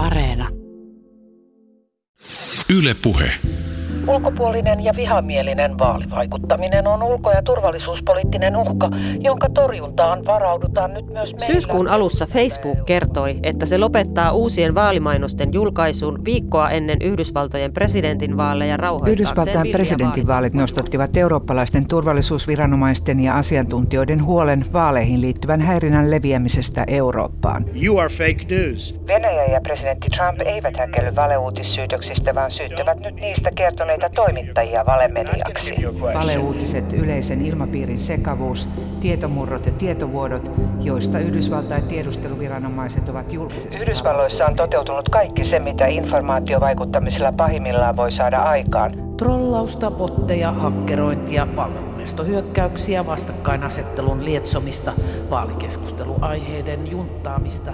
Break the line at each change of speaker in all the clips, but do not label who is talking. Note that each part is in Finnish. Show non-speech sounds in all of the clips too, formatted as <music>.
Areena.
Yle Puhe.
Ulkopuolinen ja vihamielinen vaalivaikuttaminen on ulko- ja turvallisuuspoliittinen uhka, jonka torjuntaan varaudutaan nyt myös meillä.
Syyskuun alussa Facebook kertoi, että se lopettaa uusien vaalimainosten julkaisun viikkoa ennen Yhdysvaltojen presidentinvaaleja rauhoittaakseen
Yhdysvaltain presidentinvaalit nostottivat eurooppalaisten turvallisuusviranomaisten ja asiantuntijoiden huolen vaaleihin liittyvän häirinnän leviämisestä Eurooppaan.
You are fake news.
Venäjä ja presidentti Trump eivät häkelly valeuutissyytöksistä, vaan syyttävät nyt niistä kertoneita toimittajia valemediaksi.
Valeuutiset, yleisen ilmapiirin sekavuus, tietomurrot ja tietovuodot, joista Yhdysvaltain tiedusteluviranomaiset ovat julkisesti
Yhdysvalloissa on toteutunut kaikki se, mitä informaatiovaikuttamisella pahimmillaan voi saada aikaan.
Trollausta, botteja, hakkerointia, palvelunestohyökkäyksiä, vastakkainasettelun lietsomista, vaalikeskusteluaiheiden junttaamista.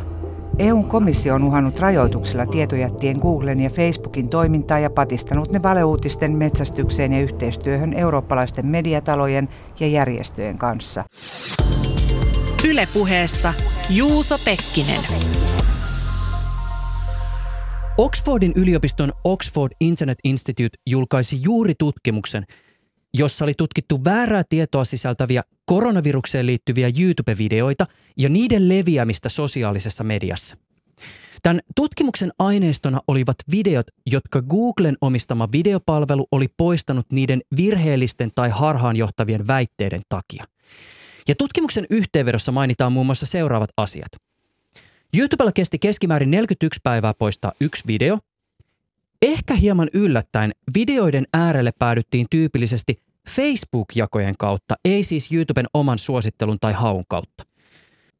EUn komissio on uhannut rajoituksilla tietojättien Googlen ja Facebookin toimintaa ja patistanut ne valeuutisten metsästykseen ja yhteistyöhön eurooppalaisten mediatalojen ja järjestöjen kanssa.
Ylepuheessa Juuso Pekkinen.
Oxfordin yliopiston Oxford Internet Institute julkaisi juuri tutkimuksen, jossa oli tutkittu väärää tietoa sisältäviä koronavirukseen liittyviä YouTube-videoita ja niiden leviämistä sosiaalisessa mediassa. Tämän tutkimuksen aineistona olivat videot, jotka Googlen omistama videopalvelu oli poistanut niiden virheellisten tai harhaanjohtavien väitteiden takia. Ja tutkimuksen yhteenvedossa mainitaan muun muassa seuraavat asiat. YouTubella kesti keskimäärin 41 päivää poistaa yksi video. Ehkä hieman yllättäen videoiden äärelle päädyttiin tyypillisesti Facebook-jakojen kautta, ei siis YouTuben oman suosittelun tai haun kautta.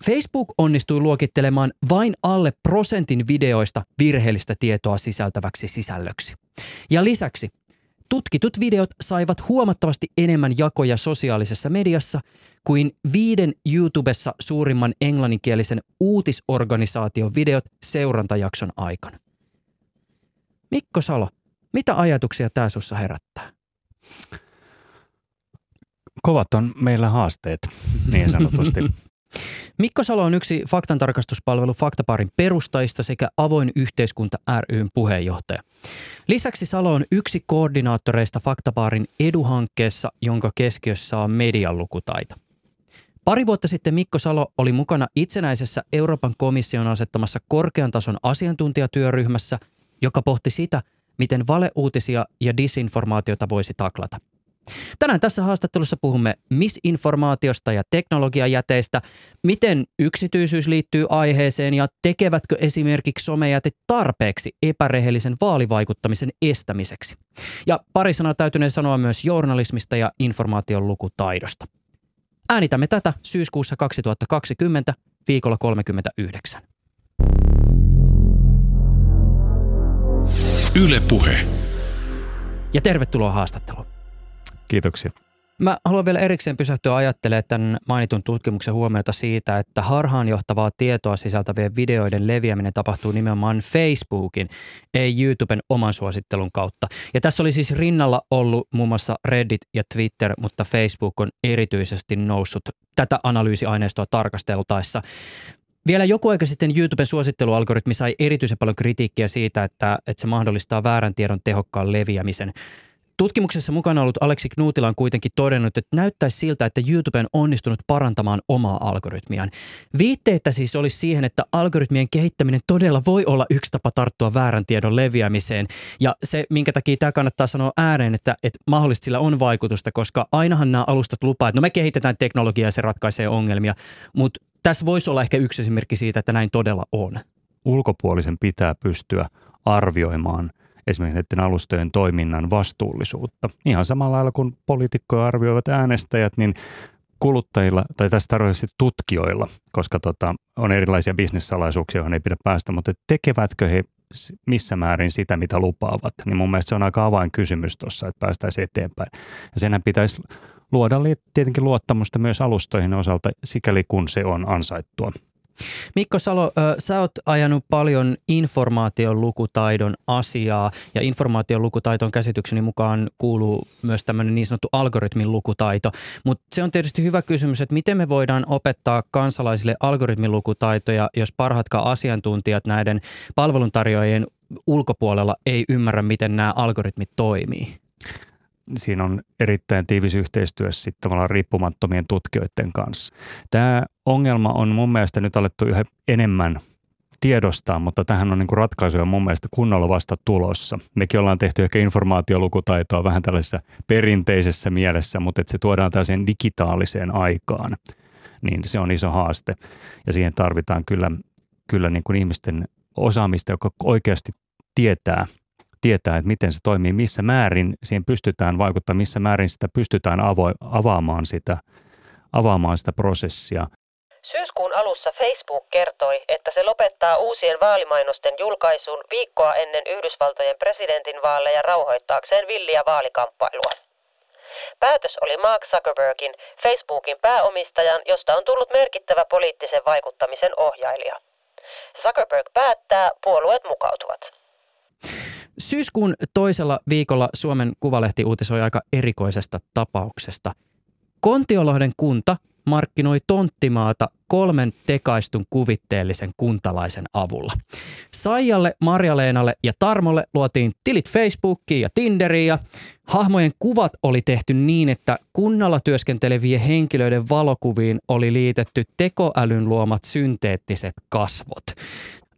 Facebook onnistui luokittelemaan vain alle prosentin videoista virheellistä tietoa sisältäväksi sisällöksi. Ja lisäksi tutkitut videot saivat huomattavasti enemmän jakoja sosiaalisessa mediassa kuin viiden YouTubessa suurimman englanninkielisen uutisorganisaation videot seurantajakson aikana. Mikko Salo, mitä ajatuksia tämä sussa herättää?
Kovat on meillä haasteet, niin sanotusti. <laughs>
Mikko Salo on yksi faktantarkastuspalvelu Faktaparin perustajista sekä Avoin yhteiskunta ryn puheenjohtaja. Lisäksi Salo on yksi koordinaattoreista Faktaparin eduhankkeessa, jonka keskiössä on median lukutaito. Pari vuotta sitten Mikko Salo oli mukana itsenäisessä Euroopan komission asettamassa korkean tason asiantuntijatyöryhmässä, joka pohti sitä, miten valeuutisia ja disinformaatiota voisi taklata – Tänään tässä haastattelussa puhumme misinformaatiosta ja teknologiajäteistä, miten yksityisyys liittyy aiheeseen ja tekevätkö esimerkiksi somejäte tarpeeksi epärehellisen vaalivaikuttamisen estämiseksi. Ja pari sanaa täytynee sanoa myös journalismista ja informaation lukutaidosta. Äänitämme tätä syyskuussa 2020 viikolla 39.
Yle Puhe.
Ja tervetuloa haastatteluun.
Kiitoksia.
Mä haluan vielä erikseen pysähtyä ajattelemaan tämän mainitun tutkimuksen huomiota siitä, että harhaanjohtavaa tietoa sisältävien videoiden leviäminen tapahtuu nimenomaan Facebookin, ei YouTuben oman suosittelun kautta. Ja tässä oli siis rinnalla ollut muun muassa Reddit ja Twitter, mutta Facebook on erityisesti noussut tätä analyysiaineistoa tarkasteltaessa. Vielä joku aika sitten YouTuben suosittelualgoritmi sai erityisen paljon kritiikkiä siitä, että, että se mahdollistaa väärän tiedon tehokkaan leviämisen. Tutkimuksessa mukana ollut Aleksi Knutila on kuitenkin todennut, että näyttäisi siltä, että YouTube on onnistunut parantamaan omaa algoritmiaan. Viitteitä siis olisi siihen, että algoritmien kehittäminen todella voi olla yksi tapa tarttua väärän tiedon leviämiseen. Ja se, minkä takia tämä kannattaa sanoa ääreen, että, että mahdollisesti sillä on vaikutusta, koska ainahan nämä alustat lupaa, että no me kehitetään teknologiaa ja se ratkaisee ongelmia. Mutta tässä voisi olla ehkä yksi esimerkki siitä, että näin todella on.
Ulkopuolisen pitää pystyä arvioimaan – esimerkiksi näiden alustojen toiminnan vastuullisuutta. Ihan samalla lailla kuin poliitikkoja arvioivat äänestäjät, niin kuluttajilla, tai tässä tarkoituksessa tutkijoilla, koska tota, on erilaisia bisnessalaisuuksia, joihin ei pidä päästä, mutta tekevätkö he missä määrin sitä, mitä lupaavat, niin mun mielestä se on aika avainkysymys tuossa, että päästäisiin eteenpäin. Ja senhän pitäisi luoda tietenkin luottamusta myös alustoihin osalta, sikäli kun se on ansaittua.
Mikko Salo, sä oot ajanut paljon informaation lukutaidon asiaa ja informaation lukutaitoon käsitykseni mukaan kuuluu myös tämmöinen niin sanottu algoritmin lukutaito. Mutta se on tietysti hyvä kysymys, että miten me voidaan opettaa kansalaisille algoritmin lukutaitoja, jos parhaatkaan asiantuntijat näiden palveluntarjoajien ulkopuolella ei ymmärrä, miten nämä algoritmit toimii?
Siinä on erittäin tiivis yhteistyö sitten tavallaan riippumattomien tutkijoiden kanssa. Tämä ongelma on mun mielestä nyt alettu yhä enemmän tiedostaa, mutta tähän on niin kuin ratkaisuja mun mielestä kunnolla vasta tulossa. Mekin ollaan tehty ehkä informaatiolukutaitoa vähän tällaisessa perinteisessä mielessä, mutta että se tuodaan tällaiseen digitaaliseen aikaan, niin se on iso haaste. Ja siihen tarvitaan kyllä, kyllä niin kuin ihmisten osaamista, joka oikeasti tietää – tietää, että miten se toimii, missä määrin siihen pystytään vaikuttamaan, missä määrin sitä pystytään avo- avaamaan, sitä, avaamaan sitä prosessia.
Syyskuun alussa Facebook kertoi, että se lopettaa uusien vaalimainosten julkaisun viikkoa ennen Yhdysvaltojen presidentinvaaleja rauhoittaakseen villiä vaalikamppailua. Päätös oli Mark Zuckerbergin, Facebookin pääomistajan, josta on tullut merkittävä poliittisen vaikuttamisen ohjailija. Zuckerberg päättää, puolueet mukautuvat.
Syyskuun toisella viikolla Suomen Kuvalehti uutisoi aika erikoisesta tapauksesta. Kontiolahden kunta markkinoi tonttimaata kolmen tekaistun kuvitteellisen kuntalaisen avulla. Saijalle, Marja-Leenalle ja Tarmolle luotiin tilit Facebookiin ja Tinderiin ja hahmojen kuvat oli tehty niin, että kunnalla työskentelevien henkilöiden valokuviin oli liitetty tekoälyn luomat synteettiset kasvot.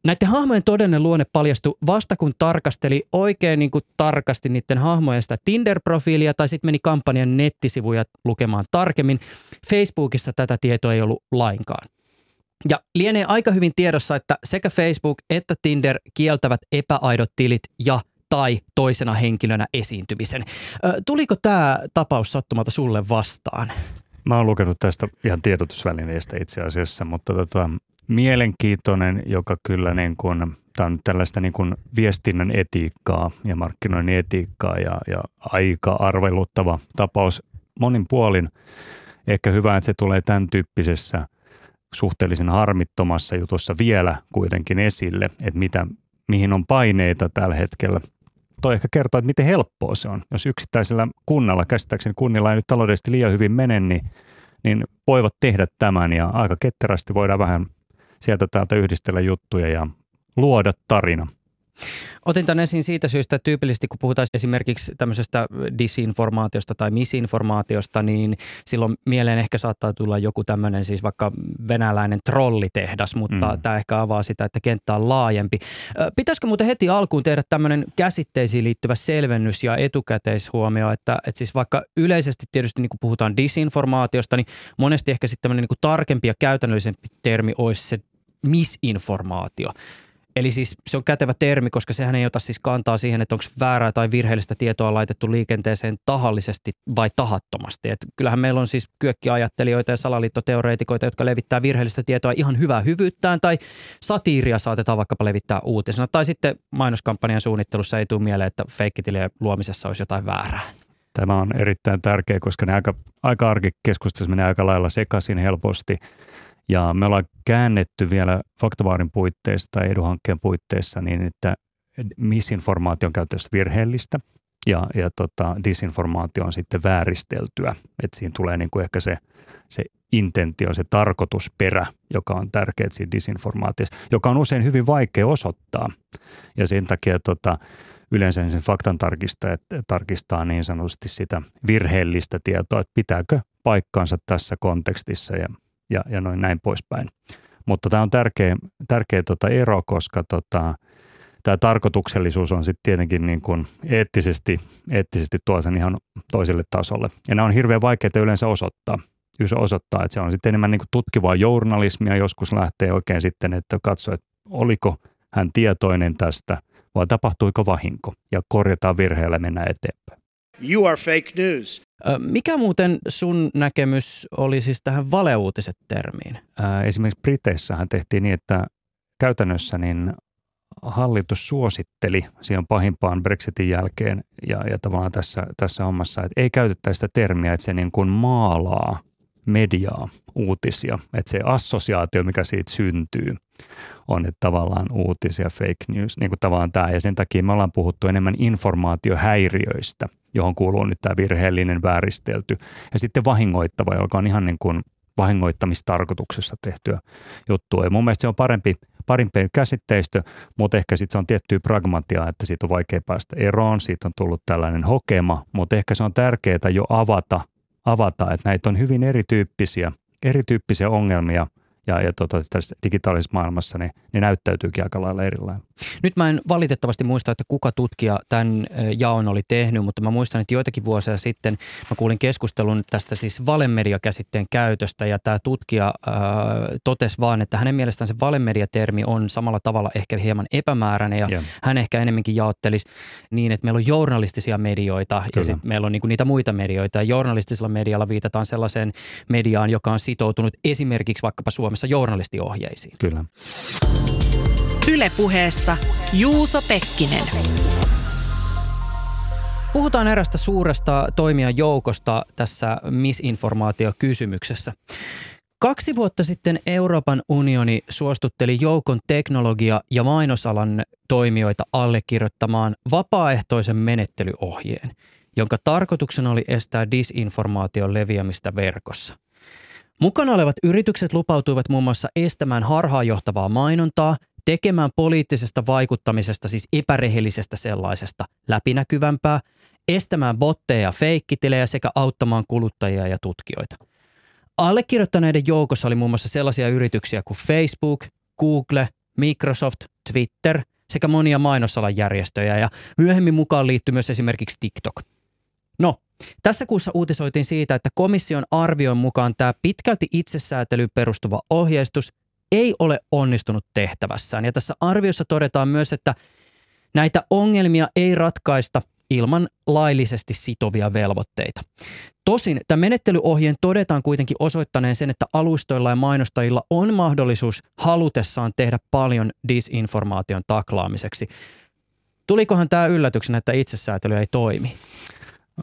Näiden hahmojen todellinen luonne paljastui vasta kun tarkasteli oikein niin kuin tarkasti niiden hahmojen sitä Tinder-profiilia tai sitten meni kampanjan nettisivuja lukemaan tarkemmin. Facebookissa tätä tietoa ei ollut lainkaan. Ja lienee aika hyvin tiedossa, että sekä Facebook että Tinder kieltävät epäaidot tilit ja tai toisena henkilönä esiintymisen. Tuliko tämä tapaus sattumalta sulle vastaan?
Mä oon lukenut tästä ihan tiedotusvälineestä itse asiassa, mutta tota, mielenkiintoinen, joka kyllä niin kuin, tämä on tällaista niin kuin viestinnän etiikkaa ja markkinoinnin etiikkaa ja, ja aika arveluttava tapaus monin puolin. Ehkä hyvä, että se tulee tämän tyyppisessä suhteellisen harmittomassa jutussa vielä kuitenkin esille, että mitä, mihin on paineita tällä hetkellä. Toi ehkä kertoo, että miten helppoa se on. Jos yksittäisellä kunnalla, käsittääkseni kunnilla ei nyt taloudellisesti liian hyvin mene, niin, niin voivat tehdä tämän ja aika ketterästi voidaan vähän – sieltä täältä yhdistellä juttuja ja luoda tarina.
Otin tämän esiin siitä syystä, että tyypillisesti kun puhutaan esimerkiksi tämmöisestä disinformaatiosta tai misinformaatiosta, niin silloin mieleen ehkä saattaa tulla joku tämmöinen siis vaikka venäläinen trollitehdas, mutta mm. tämä ehkä avaa sitä, että kenttä on laajempi. Pitäisikö muuten heti alkuun tehdä tämmöinen käsitteisiin liittyvä selvennys ja etukäteishuomio, että, että siis vaikka yleisesti tietysti niin kun puhutaan disinformaatiosta, niin monesti ehkä sitten tämmöinen niin tarkempi ja käytännöllisempi termi olisi se misinformaatio. Eli siis se on kätevä termi, koska sehän ei ota siis kantaa siihen, että onko väärää tai virheellistä tietoa laitettu liikenteeseen tahallisesti vai tahattomasti. Et kyllähän meillä on siis kyökkiajattelijoita ja salaliittoteoreetikoita, jotka levittää virheellistä tietoa ihan hyvää hyvyyttään tai satiiria saatetaan vaikkapa levittää uutisena. Tai sitten mainoskampanjan suunnittelussa ei tule mieleen, että feikkitilien luomisessa olisi jotain väärää.
Tämä on erittäin tärkeä, koska ne aika, aika arkikeskustelussa menee aika lailla sekaisin helposti – ja me ollaan käännetty vielä Faktavaarin puitteissa tai eduhankkeen puitteissa niin, että misinformaation käytöstä virheellistä ja, ja tota, disinformaatio on sitten vääristeltyä. Että siinä tulee niin kuin ehkä se, se intentio, se tarkoitusperä, joka on tärkeä siinä disinformaatiossa, joka on usein hyvin vaikea osoittaa. Ja sen takia tota, yleensä sen faktan tarkistaa, että tarkistaa niin sanotusti sitä virheellistä tietoa, että pitääkö paikkaansa tässä kontekstissa ja ja, ja noin näin poispäin. Mutta tämä on tärkeä, tärkeä tota ero, koska tota, tämä tarkoituksellisuus on sitten tietenkin niin kuin eettisesti, eettisesti tuo sen ihan toiselle tasolle. Ja nämä on hirveän vaikeita yleensä osoittaa. Jos osoittaa, että se on sitten enemmän niin kuin tutkivaa journalismia, joskus lähtee oikein sitten, että katsoo, että oliko hän tietoinen tästä vai tapahtuiko vahinko ja korjataan virheellä ja mennään eteenpäin. You are
fake news. Mikä muuten sun näkemys oli siis tähän valeuutiset termiin?
Esimerkiksi Briteissähän tehtiin niin, että käytännössä niin hallitus suositteli siihen pahimpaan Brexitin jälkeen ja, ja tavallaan tässä, tässä hommassa, että ei käytettäisi sitä termiä, että se niin kuin maalaa mediaa, uutisia. Että se assosiaatio, mikä siitä syntyy, on että tavallaan uutisia, fake news, niin kuin tavallaan tämä. Ja sen takia me ollaan puhuttu enemmän informaatiohäiriöistä, johon kuuluu nyt tämä virheellinen, vääristelty ja sitten vahingoittava, joka on ihan niin kuin vahingoittamistarkoituksessa tehtyä juttua. Ja mun mielestä se on parempi, parempi käsitteistö, mutta ehkä sitten se on tiettyä pragmatiaa, että siitä on vaikea päästä eroon, siitä on tullut tällainen hokema, mutta ehkä se on tärkeää jo avata, avata että näitä on hyvin erityyppisiä, erityyppisiä ongelmia – ja, ja tota, tässä digitaalisessa maailmassa ne, ne näyttäytyykin aika lailla erilainen.
Nyt mä en valitettavasti muista, että kuka tutkija tämän jaon oli tehnyt, mutta mä muistan, että joitakin vuosia sitten mä kuulin keskustelun tästä siis valemediakäsitteen käytöstä ja tämä tutkija äh, totesi vaan, että hänen mielestään se valemediatermi on samalla tavalla ehkä hieman epämääräinen ja yeah. hän ehkä enemmänkin jaottelisi niin, että meillä on journalistisia medioita Kyllä. ja sitten meillä on niinku niitä muita medioita ja journalistisella medialla viitataan sellaiseen mediaan, joka on sitoutunut esimerkiksi vaikkapa Suomessa journalistiohjeisiin.
Kyllä.
Ylepuheessa Juuso Pekkinen.
Puhutaan erästä suuresta toimijan joukosta tässä misinformaatiokysymyksessä. Kaksi vuotta sitten Euroopan unioni suostutteli joukon teknologia- ja mainosalan toimijoita allekirjoittamaan vapaaehtoisen menettelyohjeen, jonka tarkoituksena oli estää disinformaation leviämistä verkossa – Mukana olevat yritykset lupautuivat muun muassa estämään harhaanjohtavaa mainontaa, tekemään poliittisesta vaikuttamisesta, siis epärehellisestä sellaisesta, läpinäkyvämpää, estämään botteja ja feikkitilejä sekä auttamaan kuluttajia ja tutkijoita. Allekirjoittaneiden joukossa oli muun muassa sellaisia yrityksiä kuin Facebook, Google, Microsoft, Twitter sekä monia mainosalan järjestöjä ja myöhemmin mukaan liittyy myös esimerkiksi TikTok. No, tässä kuussa uutisoitiin siitä, että komission arvion mukaan tämä pitkälti itsesäätelyyn perustuva ohjeistus ei ole onnistunut tehtävässään. Ja tässä arviossa todetaan myös, että näitä ongelmia ei ratkaista ilman laillisesti sitovia velvoitteita. Tosin tämä menettelyohjeen todetaan kuitenkin osoittaneen sen, että alustoilla ja mainostajilla on mahdollisuus halutessaan tehdä paljon disinformaation taklaamiseksi. Tulikohan tämä yllätyksenä, että itsesäätely ei toimi?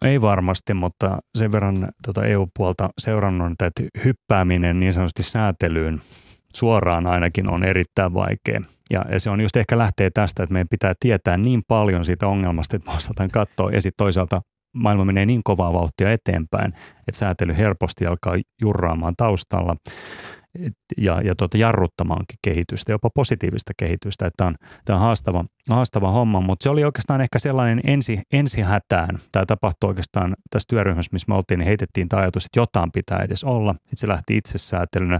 Ei varmasti, mutta sen verran tuota EU-puolta seurannut, että hyppääminen niin sanotusti säätelyyn suoraan ainakin on erittäin vaikea. Ja, ja se on just ehkä lähtee tästä, että meidän pitää tietää niin paljon siitä ongelmasta, että me osataan katsoa ja sitten toisaalta maailma menee niin kovaa vauhtia eteenpäin, että säätely helposti alkaa jurraamaan taustalla ja, ja tuota, jarruttamaankin kehitystä, jopa positiivista kehitystä. Tämä on, tämä on haastava, haastava homma, mutta se oli oikeastaan ehkä sellainen ensi, ensihätään. Tämä tapahtui oikeastaan tässä työryhmässä, missä me oltiin, niin heitettiin tämä ajatus, että jotain pitää edes olla. Sitten se lähti itsesäätelynä.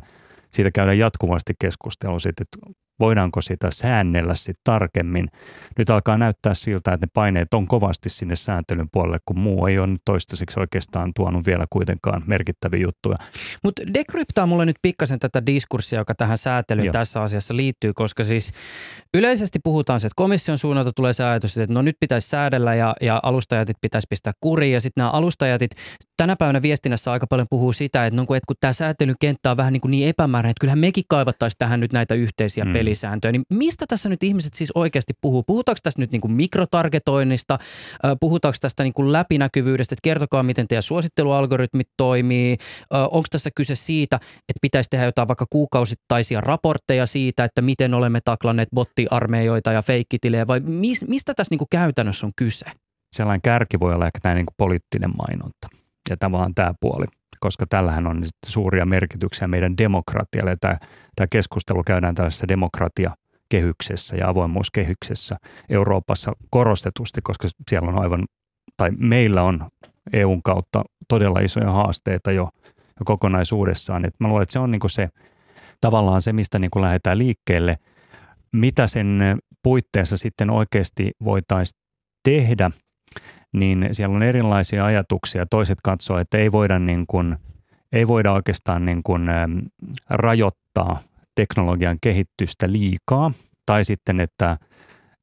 Siitä käydään jatkuvasti keskustelua, että voidaanko sitä säännellä sitten tarkemmin. Nyt alkaa näyttää siltä, että ne paineet on kovasti sinne sääntelyn puolelle, kun muu ei ole toistaiseksi oikeastaan tuonut vielä kuitenkaan merkittäviä juttuja.
Mutta dekryptaa mulle nyt pikkasen tätä diskurssia, joka tähän säätelyyn Joo. tässä asiassa liittyy, koska siis yleisesti puhutaan se, että komission suunnalta tulee se ajatus, että no nyt pitäisi säädellä ja, ja alustajatit pitäisi pistää kuriin ja sitten nämä alustajatit tänä päivänä viestinnässä aika paljon puhuu sitä, että, no, että kun tämä sääntelykenttä on vähän niin, kuin niin epämääräinen, että kyllähän mekin kaivattaisiin tähän nyt näitä yhteisiä mm. Pelisääntöjä, niin mistä tässä nyt ihmiset siis oikeasti puhuu? Puhutaanko tässä nyt niin kuin mikrotargetoinnista, puhutaanko tästä niin kuin läpinäkyvyydestä, että kertokaa miten teidän suosittelualgoritmit toimii, onko tässä kyse siitä, että pitäisi tehdä jotain vaikka kuukausittaisia raportteja siitä, että miten olemme taklanneet bottiarmeijoita ja feikkitilejä? Vai mistä tässä niin kuin käytännössä on kyse?
Sellainen kärki voi olla ehkä tämä niin kuin poliittinen mainonta. Ja tavallaan tämä puoli, koska tällähän on suuria merkityksiä meidän demokratialle. Tämä, tämä keskustelu käydään tällaisessa demokratiakehyksessä ja avoimuuskehyksessä Euroopassa korostetusti, koska siellä on aivan, tai meillä on EUn kautta todella isoja haasteita jo, jo kokonaisuudessaan. Et mä luulen, että se on niin se tavallaan se, mistä niin lähdetään liikkeelle. Mitä sen puitteissa sitten oikeasti voitaisiin tehdä – niin siellä on erilaisia ajatuksia. Toiset katsoo, että ei voida, niin kuin, ei voida oikeastaan niin kuin, ähm, rajoittaa teknologian kehitystä liikaa, tai sitten, että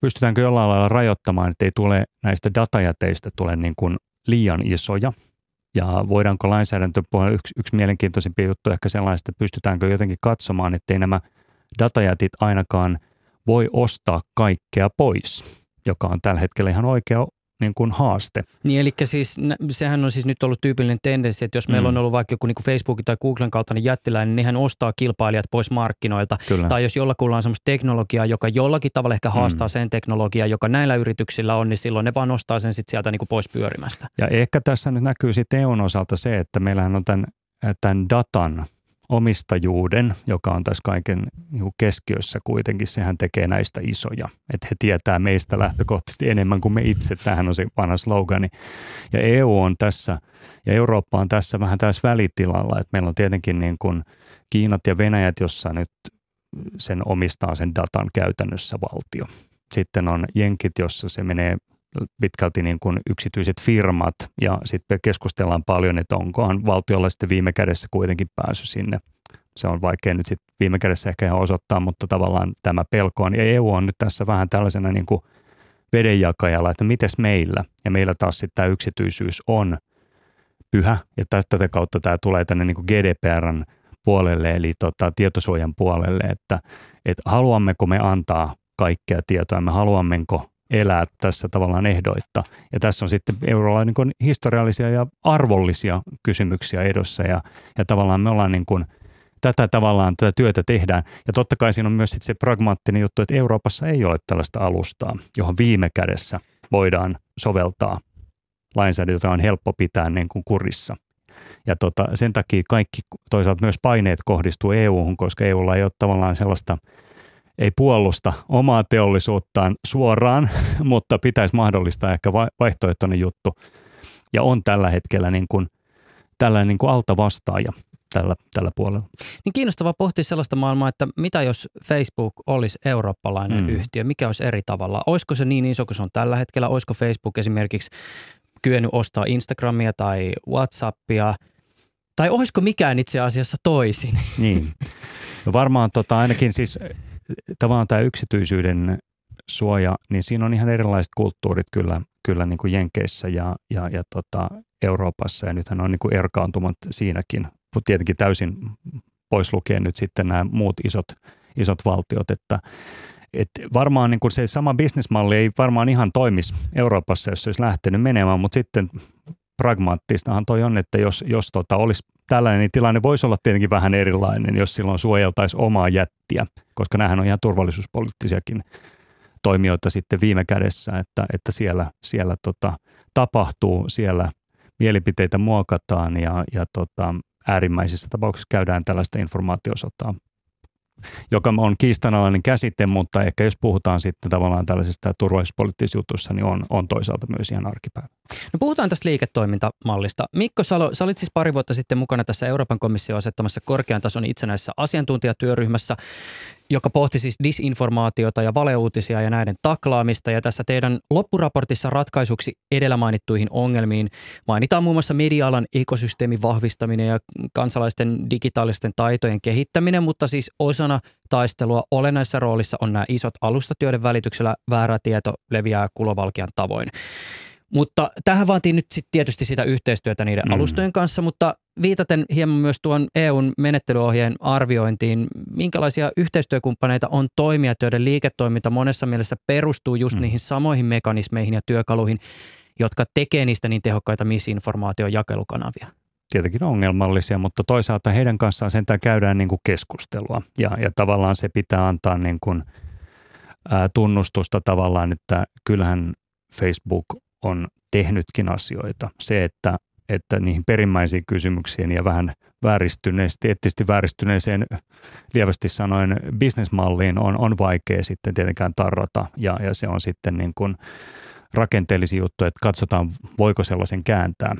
pystytäänkö jollain lailla rajoittamaan, että ei tule näistä datajäteistä tule niin kuin liian isoja, ja voidaanko lainsäädäntöpuolella, yksi, yksi mielenkiintoisimpia juttu ehkä sellaista, että pystytäänkö jotenkin katsomaan, ettei nämä datajätit ainakaan voi ostaa kaikkea pois, joka on tällä hetkellä ihan oikea niin kuin haaste.
Niin eli siis sehän on siis nyt ollut tyypillinen tendenssi, että jos meillä mm. on ollut vaikka joku niin kuin Facebookin tai Googlen kaltainen jättiläinen, niin nehän ostaa kilpailijat pois markkinoilta.
Kyllä.
Tai jos jollakulla on semmoista teknologiaa, joka jollakin tavalla ehkä haastaa mm. sen teknologiaa, joka näillä yrityksillä on, niin silloin ne vaan nostaa sen sitten sieltä niin kuin pois pyörimästä.
Ja ehkä tässä nyt näkyy sitten EUn osalta se, että meillähän on tämän, tämän datan omistajuuden, joka on tässä kaiken niin kuin keskiössä kuitenkin, sehän tekee näistä isoja. Että he tietää meistä lähtökohtaisesti enemmän kuin me itse. Tähän on se vanha slogani. Ja EU on tässä, ja Eurooppa on tässä vähän tässä välitilalla, että meillä on tietenkin niin kuin Kiinat ja Venäjät, jossa nyt sen omistaa sen datan käytännössä valtio. Sitten on Jenkit, jossa se menee pitkälti niin kuin yksityiset firmat ja sitten keskustellaan paljon, että onkohan valtiolla sitten viime kädessä kuitenkin pääsy sinne. Se on vaikea nyt sitten viime kädessä ehkä ihan osoittaa, mutta tavallaan tämä pelko on. Ja EU on nyt tässä vähän tällaisena niin kuin vedenjakajalla, että mites meillä. Ja meillä taas sitten tämä yksityisyys on pyhä ja tätä kautta tämä tulee tänne niin kuin GDPRn puolelle eli tota, tietosuojan puolelle, että, että haluammeko me antaa kaikkea tietoa, me haluammeko elää tässä tavallaan ehdoitta. Ja tässä on sitten eurolla niin kuin historiallisia ja arvollisia kysymyksiä edossa ja, ja tavallaan me ollaan niin kuin, tätä tavallaan tätä työtä tehdään. Ja totta kai siinä on myös sitten se pragmaattinen juttu, että Euroopassa ei ole tällaista alustaa, johon viime kädessä voidaan soveltaa lainsäädäntöä, jota on helppo pitää niin kuin kurissa. Ja tota, sen takia kaikki toisaalta myös paineet kohdistuu EU-hun, koska EUlla ei ole tavallaan sellaista – ei puolusta omaa teollisuuttaan suoraan, <laughs> mutta pitäisi mahdollistaa ehkä vaihtoehtoinen juttu. Ja on tällä hetkellä niin kuin, tällainen niin kuin altavastaaja tällä, tällä puolella.
Niin kiinnostavaa pohtia sellaista maailmaa, että mitä jos Facebook olisi eurooppalainen mm. yhtiö, mikä olisi eri tavalla? Olisiko se niin iso kuin se on tällä hetkellä? Olisiko Facebook esimerkiksi kyennyt ostaa Instagramia tai Whatsappia? Tai olisiko mikään itse asiassa toisin?
Niin. No varmaan tota, ainakin siis tavallaan tämä yksityisyyden suoja, niin siinä on ihan erilaiset kulttuurit kyllä, kyllä niin kuin Jenkeissä ja, ja, ja tota Euroopassa. Ja nythän on niin kuin erkaantumat siinäkin, mutta tietenkin täysin pois lukien nyt sitten nämä muut isot, isot valtiot, että et varmaan niin kuin se sama bisnesmalli ei varmaan ihan toimisi Euroopassa, jos se olisi lähtenyt menemään, mutta sitten pragmaattistahan toi on, että jos, jos tota olisi tällainen, niin tilanne voisi olla tietenkin vähän erilainen, jos silloin suojeltaisiin omaa jättiä, koska nämähän on ihan turvallisuuspoliittisiakin toimijoita sitten viime kädessä, että, että siellä, siellä tota, tapahtuu, siellä mielipiteitä muokataan ja, ja tota, äärimmäisissä tapauksissa käydään tällaista informaatiosotaa joka on kiistanalainen käsite, mutta ehkä jos puhutaan sitten tavallaan tällaisista turvallisuuspoliittisista jutuissa, niin on, on toisaalta myös ihan arkipäivä.
No puhutaan tästä liiketoimintamallista. Mikko Salo, sä olit siis pari vuotta sitten mukana tässä Euroopan komission asettamassa korkean tason itsenäisessä asiantuntijatyöryhmässä, joka pohti siis disinformaatiota ja valeuutisia ja näiden taklaamista. Ja tässä teidän loppuraportissa ratkaisuksi edellä mainittuihin ongelmiin mainitaan muun muassa media-alan ekosysteemin vahvistaminen ja kansalaisten digitaalisten taitojen kehittäminen, mutta siis osana taistelua olennaisessa roolissa on nämä isot alustatyöiden välityksellä väärä tieto leviää kulovalkian tavoin. Mutta tähän vaatii nyt sit tietysti sitä yhteistyötä niiden mm. alustojen kanssa, mutta viitaten hieman myös tuon EUn menettelyohjeen arviointiin, minkälaisia yhteistyökumppaneita on toimijat, joiden liiketoiminta monessa mielessä perustuu just mm. niihin samoihin mekanismeihin ja työkaluihin, jotka tekee niistä niin tehokkaita misinformaation jakelukanavia?
Tietenkin ongelmallisia, mutta toisaalta heidän kanssaan sentään käydään niin kuin keskustelua ja, ja tavallaan se pitää antaa niin kuin, ää, tunnustusta tavallaan, että kyllähän Facebook on tehnytkin asioita. Se, että, että niihin perimmäisiin kysymyksiin ja vähän vääristyneesti, eettisesti vääristyneeseen lievästi sanoen bisnesmalliin on, on vaikea sitten tietenkään tarrata ja, ja se on sitten niin kuin rakenteellisia juttuja, että katsotaan voiko sellaisen kääntää.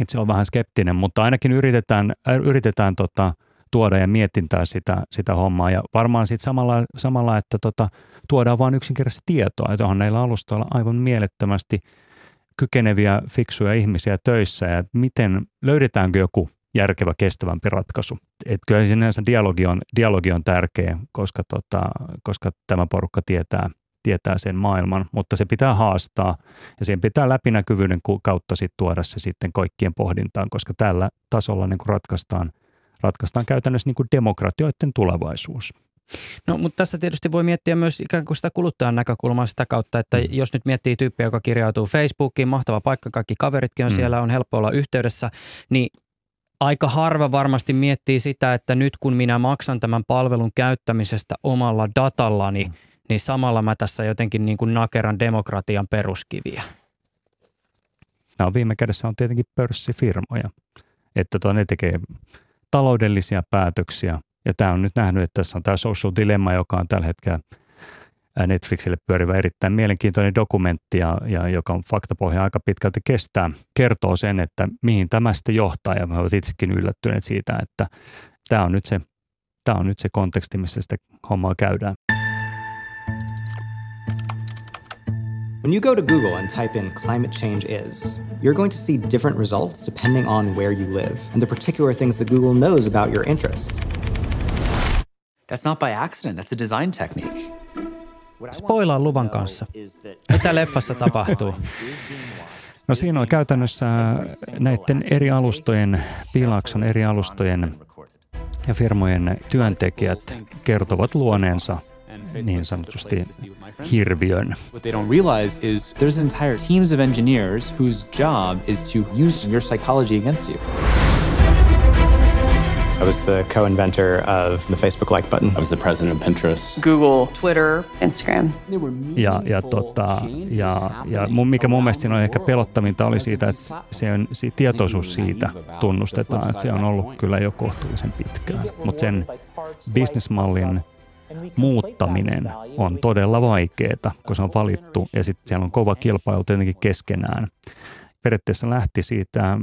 Itse on vähän skeptinen, mutta ainakin yritetään, yritetään tota, tuoda ja mietintää sitä, sitä hommaa. Ja varmaan sitten samalla, samalla, että tota, tuodaan vain yksinkertaisesti tietoa, että on näillä alustoilla aivan mielettömästi kykeneviä, fiksuja ihmisiä töissä ja miten löydetäänkö joku järkevä, kestävämpi ratkaisu. Et kyllä sinänsä dialogi on, dialogi on tärkeä, koska, tota, koska tämä porukka tietää, tietää sen maailman, mutta se pitää haastaa ja siihen pitää läpinäkyvyyden kautta sit tuoda se sitten kaikkien pohdintaan, koska tällä tasolla niin ratkaistaan, ratkaistaan käytännössä niin kuin demokratioiden tulevaisuus.
No, mutta tässä tietysti voi miettiä myös ikään kuin sitä kuluttajan näkökulmaa sitä kautta, että mm. jos nyt miettii tyyppiä, joka kirjautuu Facebookiin, mahtava paikka, kaikki kaveritkin on mm. siellä, on helppo olla yhteydessä, niin aika harva varmasti miettii sitä, että nyt kun minä maksan tämän palvelun käyttämisestä omalla datallani, mm. niin samalla mä tässä jotenkin niin kuin nakeran demokratian peruskiviä.
Nämä on viime kädessä on tietenkin pörssifirmoja, että tuo ne tekee taloudellisia päätöksiä. Ja tämä on nyt nähnyt, että tässä on tämä Social Dilemma, joka on tällä hetkellä Netflixille pyörivä erittäin mielenkiintoinen dokumentti, ja, ja joka on faktapohja aika pitkälti kestää, kertoo sen, että mihin tämä sitten johtaa, ja mä itsekin yllättyneet siitä, että tämä on nyt se, tämä on nyt se konteksti, missä sitä hommaa käydään.
When you go to Google and type in climate change is, you're going to see different results depending on where you live and the particular things that Google knows about your interests.
That's not by accident, that's a design technique.
Spoilaa luvan kanssa. <laughs> Mitä leffassa tapahtuu? <laughs>
No siinä on käytännössä näiden eri alustojen, Piilakson eri alustojen ja firmojen työntekijät kertovat luoneensa niin sanotusti hirviön.
What they don't realize is there's entire teams of engineers whose job is to use your psychology against you.
I was the co-inventor of the Facebook like button.
I was the president of Pinterest.
Google, Twitter, Instagram.
Ja, ja, tota, ja, ja mikä mun mielestä siinä on ehkä pelottavinta oli siitä, että se on, se tietoisuus siitä tunnustetaan, että se on ollut kyllä jo kohtuullisen pitkään. Mutta sen bisnesmallin muuttaminen on todella vaikeaa, kun se on valittu ja sitten siellä on kova kilpailu tietenkin keskenään. Periaatteessa lähti siitä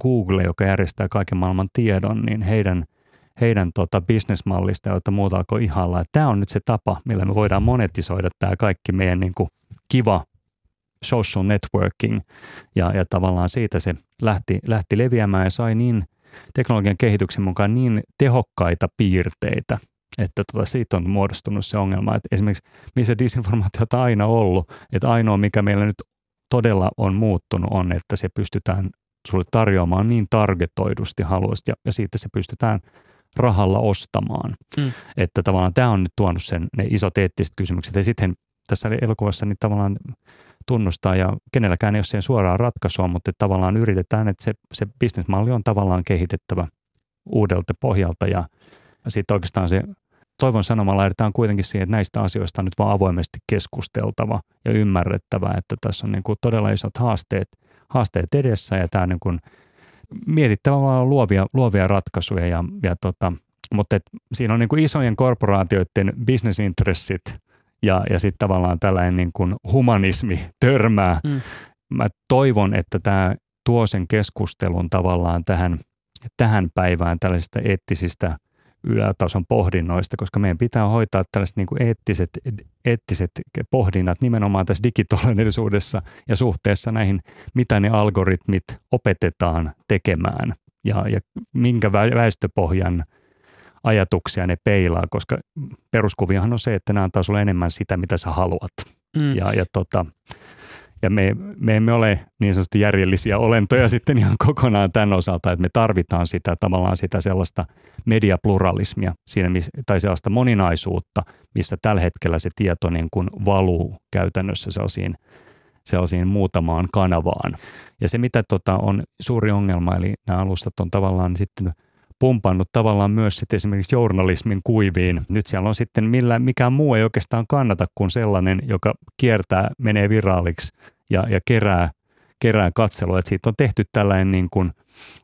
Google, joka järjestää kaiken maailman tiedon, niin heidän, heidän tota bisnesmallista, jota muuta alkoi ihalla. Tämä on nyt se tapa, millä me voidaan monetisoida tämä kaikki meidän niin kuin kiva social networking. Ja, ja tavallaan siitä se lähti, lähti leviämään ja sai niin teknologian kehityksen mukaan niin tehokkaita piirteitä, että tota, siitä on muodostunut se ongelma, että esimerkiksi missä disinformaatiota on aina ollut, että ainoa mikä meillä nyt todella on muuttunut on, että se pystytään sulle tarjoamaan niin targetoidusti haluaisit ja, ja siitä se pystytään rahalla ostamaan. Mm. Että tavallaan tämä on nyt tuonut sen ne isot eettiset kysymykset ja sitten tässä elokuvassa niin tavallaan tunnustaa ja kenelläkään ei ole siihen suoraa ratkaisua, mutta että tavallaan yritetään, että se, se bisnesmalli on tavallaan kehitettävä uudelta pohjalta ja, ja sitten oikeastaan se toivon sanomalla laitetaan kuitenkin siihen, että näistä asioista on nyt vaan avoimesti keskusteltava ja ymmärrettävä, että tässä on niin kuin todella isot haasteet, haasteet edessä ja tämä on niin kuin mietittävä vaan luovia, luovia ratkaisuja ja, ja tota, mutta et siinä on niin kuin isojen korporaatioiden bisnesintressit ja, ja sitten tavallaan tällainen niin kuin humanismi törmää. Mm. Mä toivon, että tämä tuo sen keskustelun tavallaan tähän, tähän päivään tällaisista eettisistä – ylätason pohdinnoista, koska meidän pitää hoitaa tällaiset niin kuin eettiset, eettiset pohdinnat nimenomaan tässä digitodellisuudessa ja suhteessa näihin, mitä ne algoritmit opetetaan tekemään ja, ja minkä väestöpohjan ajatuksia ne peilaa, koska peruskuviahan on se, että nämä antaa sulle enemmän sitä, mitä sä haluat. Mm. Ja, ja tota, ja me, me emme ole niin sanotusti järjellisiä olentoja <laughs> sitten ihan kokonaan tämän osalta, että me tarvitaan sitä tavallaan sitä sellaista mediapluralismia siinä, tai sellaista moninaisuutta, missä tällä hetkellä se tieto niin kuin valuu käytännössä sellaisiin, sellaisiin muutamaan kanavaan. Ja se, mitä tota on suuri ongelma, eli nämä alustat on tavallaan sitten pumpannut tavallaan myös sitten esimerkiksi journalismin kuiviin. Nyt siellä on sitten millä, mikään muu ei oikeastaan kannata kuin sellainen, joka kiertää, menee viraaliksi ja, ja kerää, kerää katselua. Et siitä on tehty tällainen niin kuin,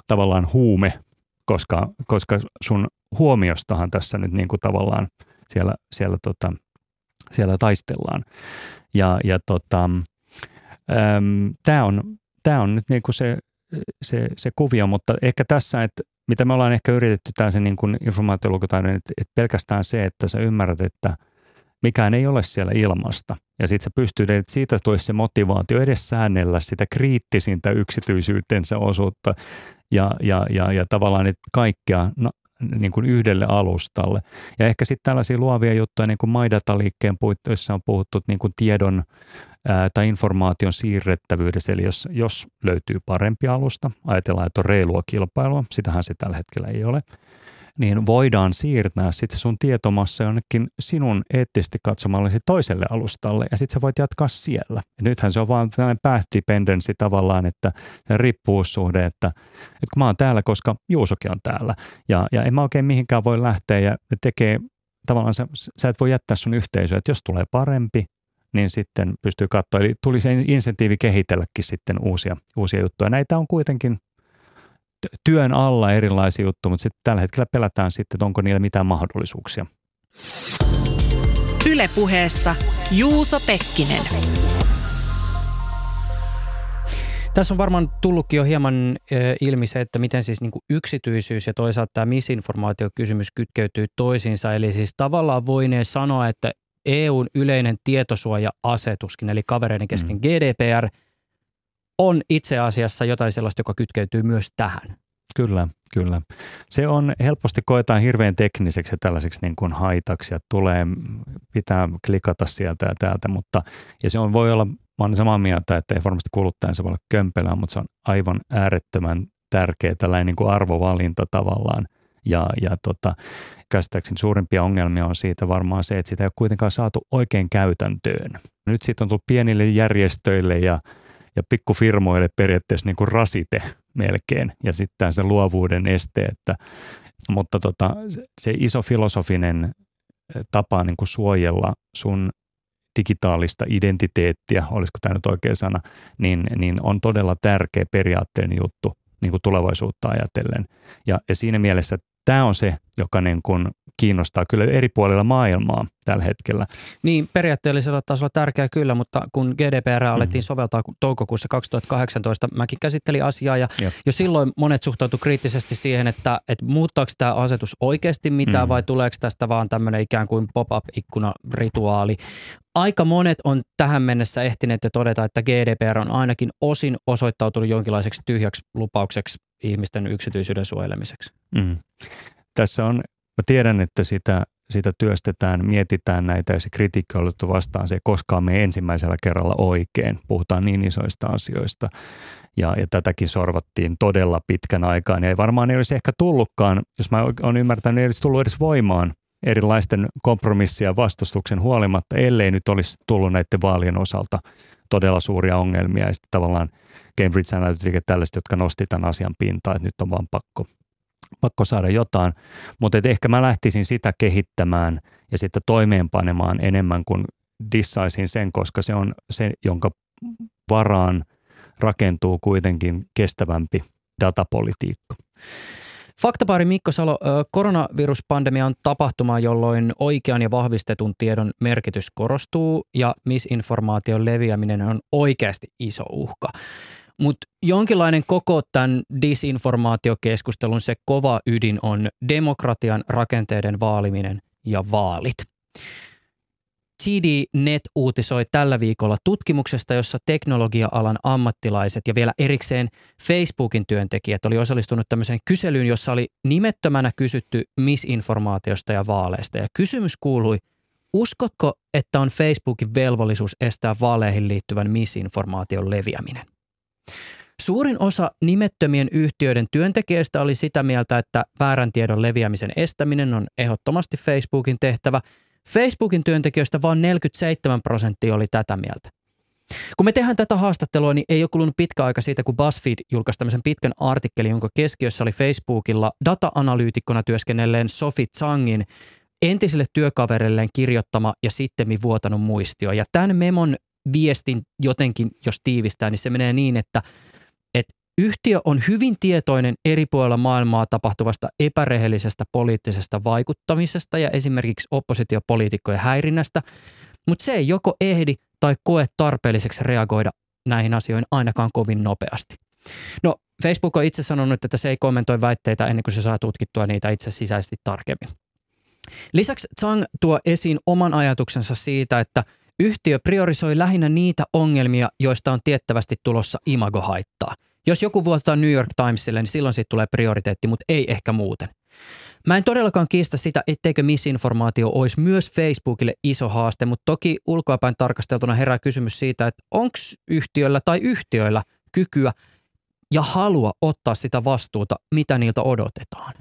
tavallaan huume, koska, koska sun huomiostahan tässä nyt niin kuin tavallaan siellä, siellä, tota, siellä taistellaan. Ja, ja tota, tämä on, tää on nyt niin kuin se, se, se kuvio, mutta ehkä tässä, että mitä me ollaan ehkä yritetty tämä se niin kuin informaatiolukutaidon, että, että pelkästään se, että sä ymmärrät, että mikään ei ole siellä ilmasta. Ja sitten sä pystyy, että siitä tulisi se motivaatio edes säännellä sitä kriittisintä yksityisyytensä osuutta ja, ja, ja, ja tavallaan että kaikkea no, niin kuin yhdelle alustalle. Ja ehkä sitten tällaisia luovia juttuja, niin kuin MyData-liikkeen puitteissa on puhuttu niin kuin tiedon ää, tai informaation siirrettävyydessä. Eli jos, jos löytyy parempi alusta, ajatellaan, että on reilua kilpailua, sitähän se tällä hetkellä ei ole, niin voidaan siirtää sitten sun tietomassa jonnekin sinun eettisesti katsomallesi toiselle alustalle ja sitten sä voit jatkaa siellä. Ja nythän se on vaan tällainen path dependency tavallaan, että se riippuvuussuhde, että, että kun mä oon täällä, koska Juusokin on täällä ja, ja en mä oikein mihinkään voi lähteä ja tekee tavallaan sä, sä et voi jättää sun yhteisöä, että jos tulee parempi, niin sitten pystyy katsoa. Eli tuli se insentiivi kehitelläkin sitten uusia, uusia juttuja. Näitä on kuitenkin työn alla erilaisia juttuja, mutta sitten tällä hetkellä pelätään sitten, että onko niillä mitään mahdollisuuksia.
Ylepuheessa Juuso Pekkinen.
Tässä on varmaan tullutkin jo hieman ilmi se, että miten siis niin kuin yksityisyys ja toisaalta tämä misinformaatiokysymys kytkeytyy toisiinsa. Eli siis tavallaan voineen sanoa, että EUn yleinen tietosuoja-asetuskin, eli kavereiden kesken mm. GDPR, on itse asiassa jotain sellaista, joka kytkeytyy myös tähän.
Kyllä, kyllä. Se on helposti koetaan hirveän tekniseksi ja tällaiseksi niin kuin haitaksi ja tulee, pitää klikata sieltä ja täältä, mutta ja se on, voi olla, mä olen samaa mieltä, että ei varmasti kuluttajan se voi olla kömpelää, mutta se on aivan äärettömän tärkeä tällainen niin kuin arvovalinta tavallaan. Ja, ja tota, käsittääkseni suurimpia ongelmia on siitä varmaan se, että sitä ei ole kuitenkaan saatu oikein käytäntöön. Nyt siitä on tullut pienille järjestöille ja ja pikkufirmoille periaatteessa niin kuin rasite melkein ja sitten se luovuuden este, että, mutta tota, se iso filosofinen eh, tapa niin kuin suojella sun digitaalista identiteettiä, olisiko tämä nyt oikea sana, niin, niin on todella tärkeä periaatteellinen juttu niin kuin tulevaisuutta ajatellen. Ja, ja siinä mielessä tämä on se, joka niin kuin kiinnostaa kyllä eri puolilla maailmaa tällä hetkellä.
Niin, periaatteellisella tasolla tärkeää kyllä, mutta kun GDPR alettiin mm. soveltaa toukokuussa 2018, mäkin käsittelin asiaa ja Jep. jo silloin monet suhtautuivat kriittisesti siihen, että, että muuttaako tämä asetus oikeasti mitään mm. vai tuleeko tästä vaan tämmöinen ikään kuin pop-up-ikkuna rituaali. Aika monet on tähän mennessä ehtineet jo todeta, että GDPR on ainakin osin osoittautunut jonkinlaiseksi tyhjäksi lupaukseksi ihmisten yksityisyyden suojelemiseksi. Mm.
Tässä on, mä tiedän, että sitä, sitä työstetään, mietitään näitä ja se kritiikki on vastaan. Se ei koskaan mene ensimmäisellä kerralla oikein. Puhutaan niin isoista asioista ja, ja tätäkin sorvattiin todella pitkän aikaan. Ja ei varmaan ei olisi ehkä tullutkaan, jos mä olen ymmärtänyt, ei olisi tullut edes voimaan erilaisten kompromissien vastustuksen huolimatta, ellei nyt olisi tullut näiden vaalien osalta todella suuria ongelmia ja sitten tavallaan Cambridge Analytica tällaiset, jotka nosti tämän asian pintaan, että nyt on vaan pakko, pakko saada jotain. Mutta ehkä mä lähtisin sitä kehittämään ja sitten toimeenpanemaan enemmän kuin dissaisin sen, koska se on se, jonka varaan rakentuu kuitenkin kestävämpi datapolitiikka.
Faktapaari Mikko Salo, koronaviruspandemia on tapahtuma, jolloin oikean ja vahvistetun tiedon merkitys korostuu ja misinformaation leviäminen on oikeasti iso uhka. Mutta jonkinlainen koko tämän disinformaatiokeskustelun se kova ydin on demokratian rakenteiden vaaliminen ja vaalit. TD.net uutisoi tällä viikolla tutkimuksesta, jossa teknologia-alan ammattilaiset ja vielä erikseen Facebookin työntekijät oli osallistunut tämmöiseen kyselyyn, jossa oli nimettömänä kysytty misinformaatiosta ja vaaleista. Ja kysymys kuului, uskotko, että on Facebookin velvollisuus estää vaaleihin liittyvän misinformaation leviäminen? Suurin osa nimettömien yhtiöiden työntekijöistä oli sitä mieltä, että väärän tiedon leviämisen estäminen on ehdottomasti Facebookin tehtävä. Facebookin työntekijöistä vain 47 prosenttia oli tätä mieltä. Kun me tehdään tätä haastattelua, niin ei ole kulunut pitkä aika siitä, kun BuzzFeed julkaisi tämmöisen pitkän artikkelin, jonka keskiössä oli Facebookilla data-analyytikkona työskennelleen Sophie Changin entiselle työkaverilleen kirjoittama ja sitten vuotanut muistio. Ja tämän memon viestin jotenkin, jos tiivistää, niin se menee niin, että yhtiö on hyvin tietoinen eri puolilla maailmaa tapahtuvasta epärehellisestä poliittisesta vaikuttamisesta ja esimerkiksi oppositiopoliitikkojen häirinnästä, mutta se ei joko ehdi tai koe tarpeelliseksi reagoida näihin asioihin ainakaan kovin nopeasti. No, Facebook on itse sanonut, että se ei kommentoi väitteitä ennen kuin se saa tutkittua niitä itse sisäisesti tarkemmin. Lisäksi Zhang tuo esiin oman ajatuksensa siitä, että Yhtiö priorisoi lähinnä niitä ongelmia, joista on tiettävästi tulossa imagohaittaa. Jos joku vuottaa New York Timesille, niin silloin siitä tulee prioriteetti, mutta ei ehkä muuten. Mä en todellakaan kiistä sitä, etteikö misinformaatio olisi myös Facebookille iso haaste, mutta toki ulkoapäin tarkasteltuna herää kysymys siitä, että onko yhtiöllä tai yhtiöillä kykyä ja halua ottaa sitä vastuuta, mitä niiltä odotetaan.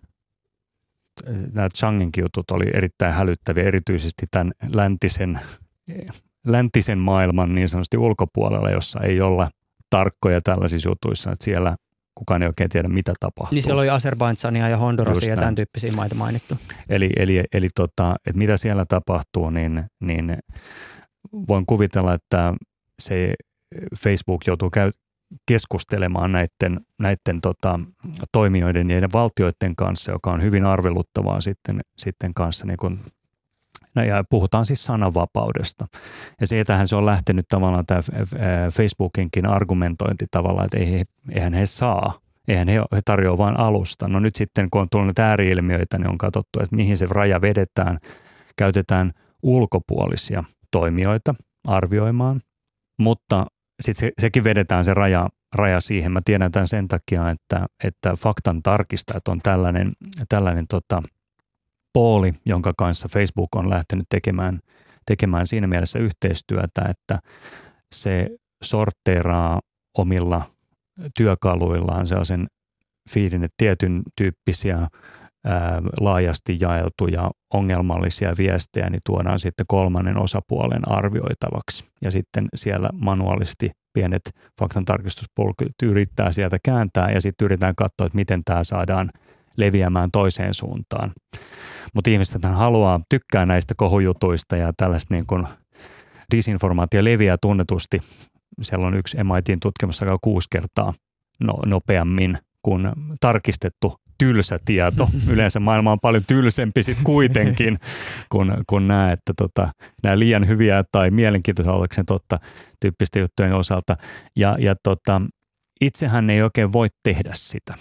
nämä Changinkin jutut oli erittäin hälyttäviä, erityisesti tämän läntisen, läntisen maailman niin sanotusti ulkopuolella, jossa ei olla tarkkoja tällaisissa jutuissa, että siellä kukaan ei oikein tiedä, mitä tapahtuu.
Niin siellä oli Azerbaidsania ja Hondurasia ja tämän tyyppisiä maita mainittu.
Eli, eli, eli tota, että mitä siellä tapahtuu, niin, niin voin kuvitella, että se Facebook joutuu käy, keskustelemaan näiden, näiden tota, toimijoiden ja valtioiden kanssa, joka on hyvin arveluttavaa sitten, sitten kanssa niin kun No ja puhutaan siis sananvapaudesta. Ja siitähän se on lähtenyt tavallaan tämä Facebookinkin argumentointi tavallaan, että ei, eihän he saa. Eihän he, he tarjoa vain alusta. No nyt sitten kun on tullut ääriilmiöitä, niin on katsottu, että mihin se raja vedetään. Käytetään ulkopuolisia toimijoita arvioimaan, mutta sitten se, sekin vedetään se raja, raja siihen. Mä tiedän tämän sen takia, että, että faktan tarkistajat on tällainen, tällainen tota, pooli, jonka kanssa Facebook on lähtenyt tekemään, tekemään siinä mielessä yhteistyötä, että se sorteeraa omilla työkaluillaan sellaisen feedin, että tietyn tyyppisiä ää, laajasti jaeltuja ongelmallisia viestejä, niin tuodaan sitten kolmannen osapuolen arvioitavaksi. Ja sitten siellä manuaalisesti pienet faktantarkistuspolkut yrittää sieltä kääntää ja sitten yritetään katsoa, että miten tämä saadaan leviämään toiseen suuntaan. Mutta ihmiset haluaa, tykkää näistä kohujutuista ja tällaista niin kuin disinformaatio leviää tunnetusti. Siellä on yksi MITin tutkimus, joka kuusi kertaa no, nopeammin kuin tarkistettu tylsä tieto. <laughs> Yleensä maailma on paljon tylsempi sitten kuitenkin kun, kun nämä, että tota, nämä liian hyviä tai mielenkiintoisia ollakseen totta tyyppisten juttujen osalta. Ja, ja tota, itsehän ei oikein voi tehdä sitä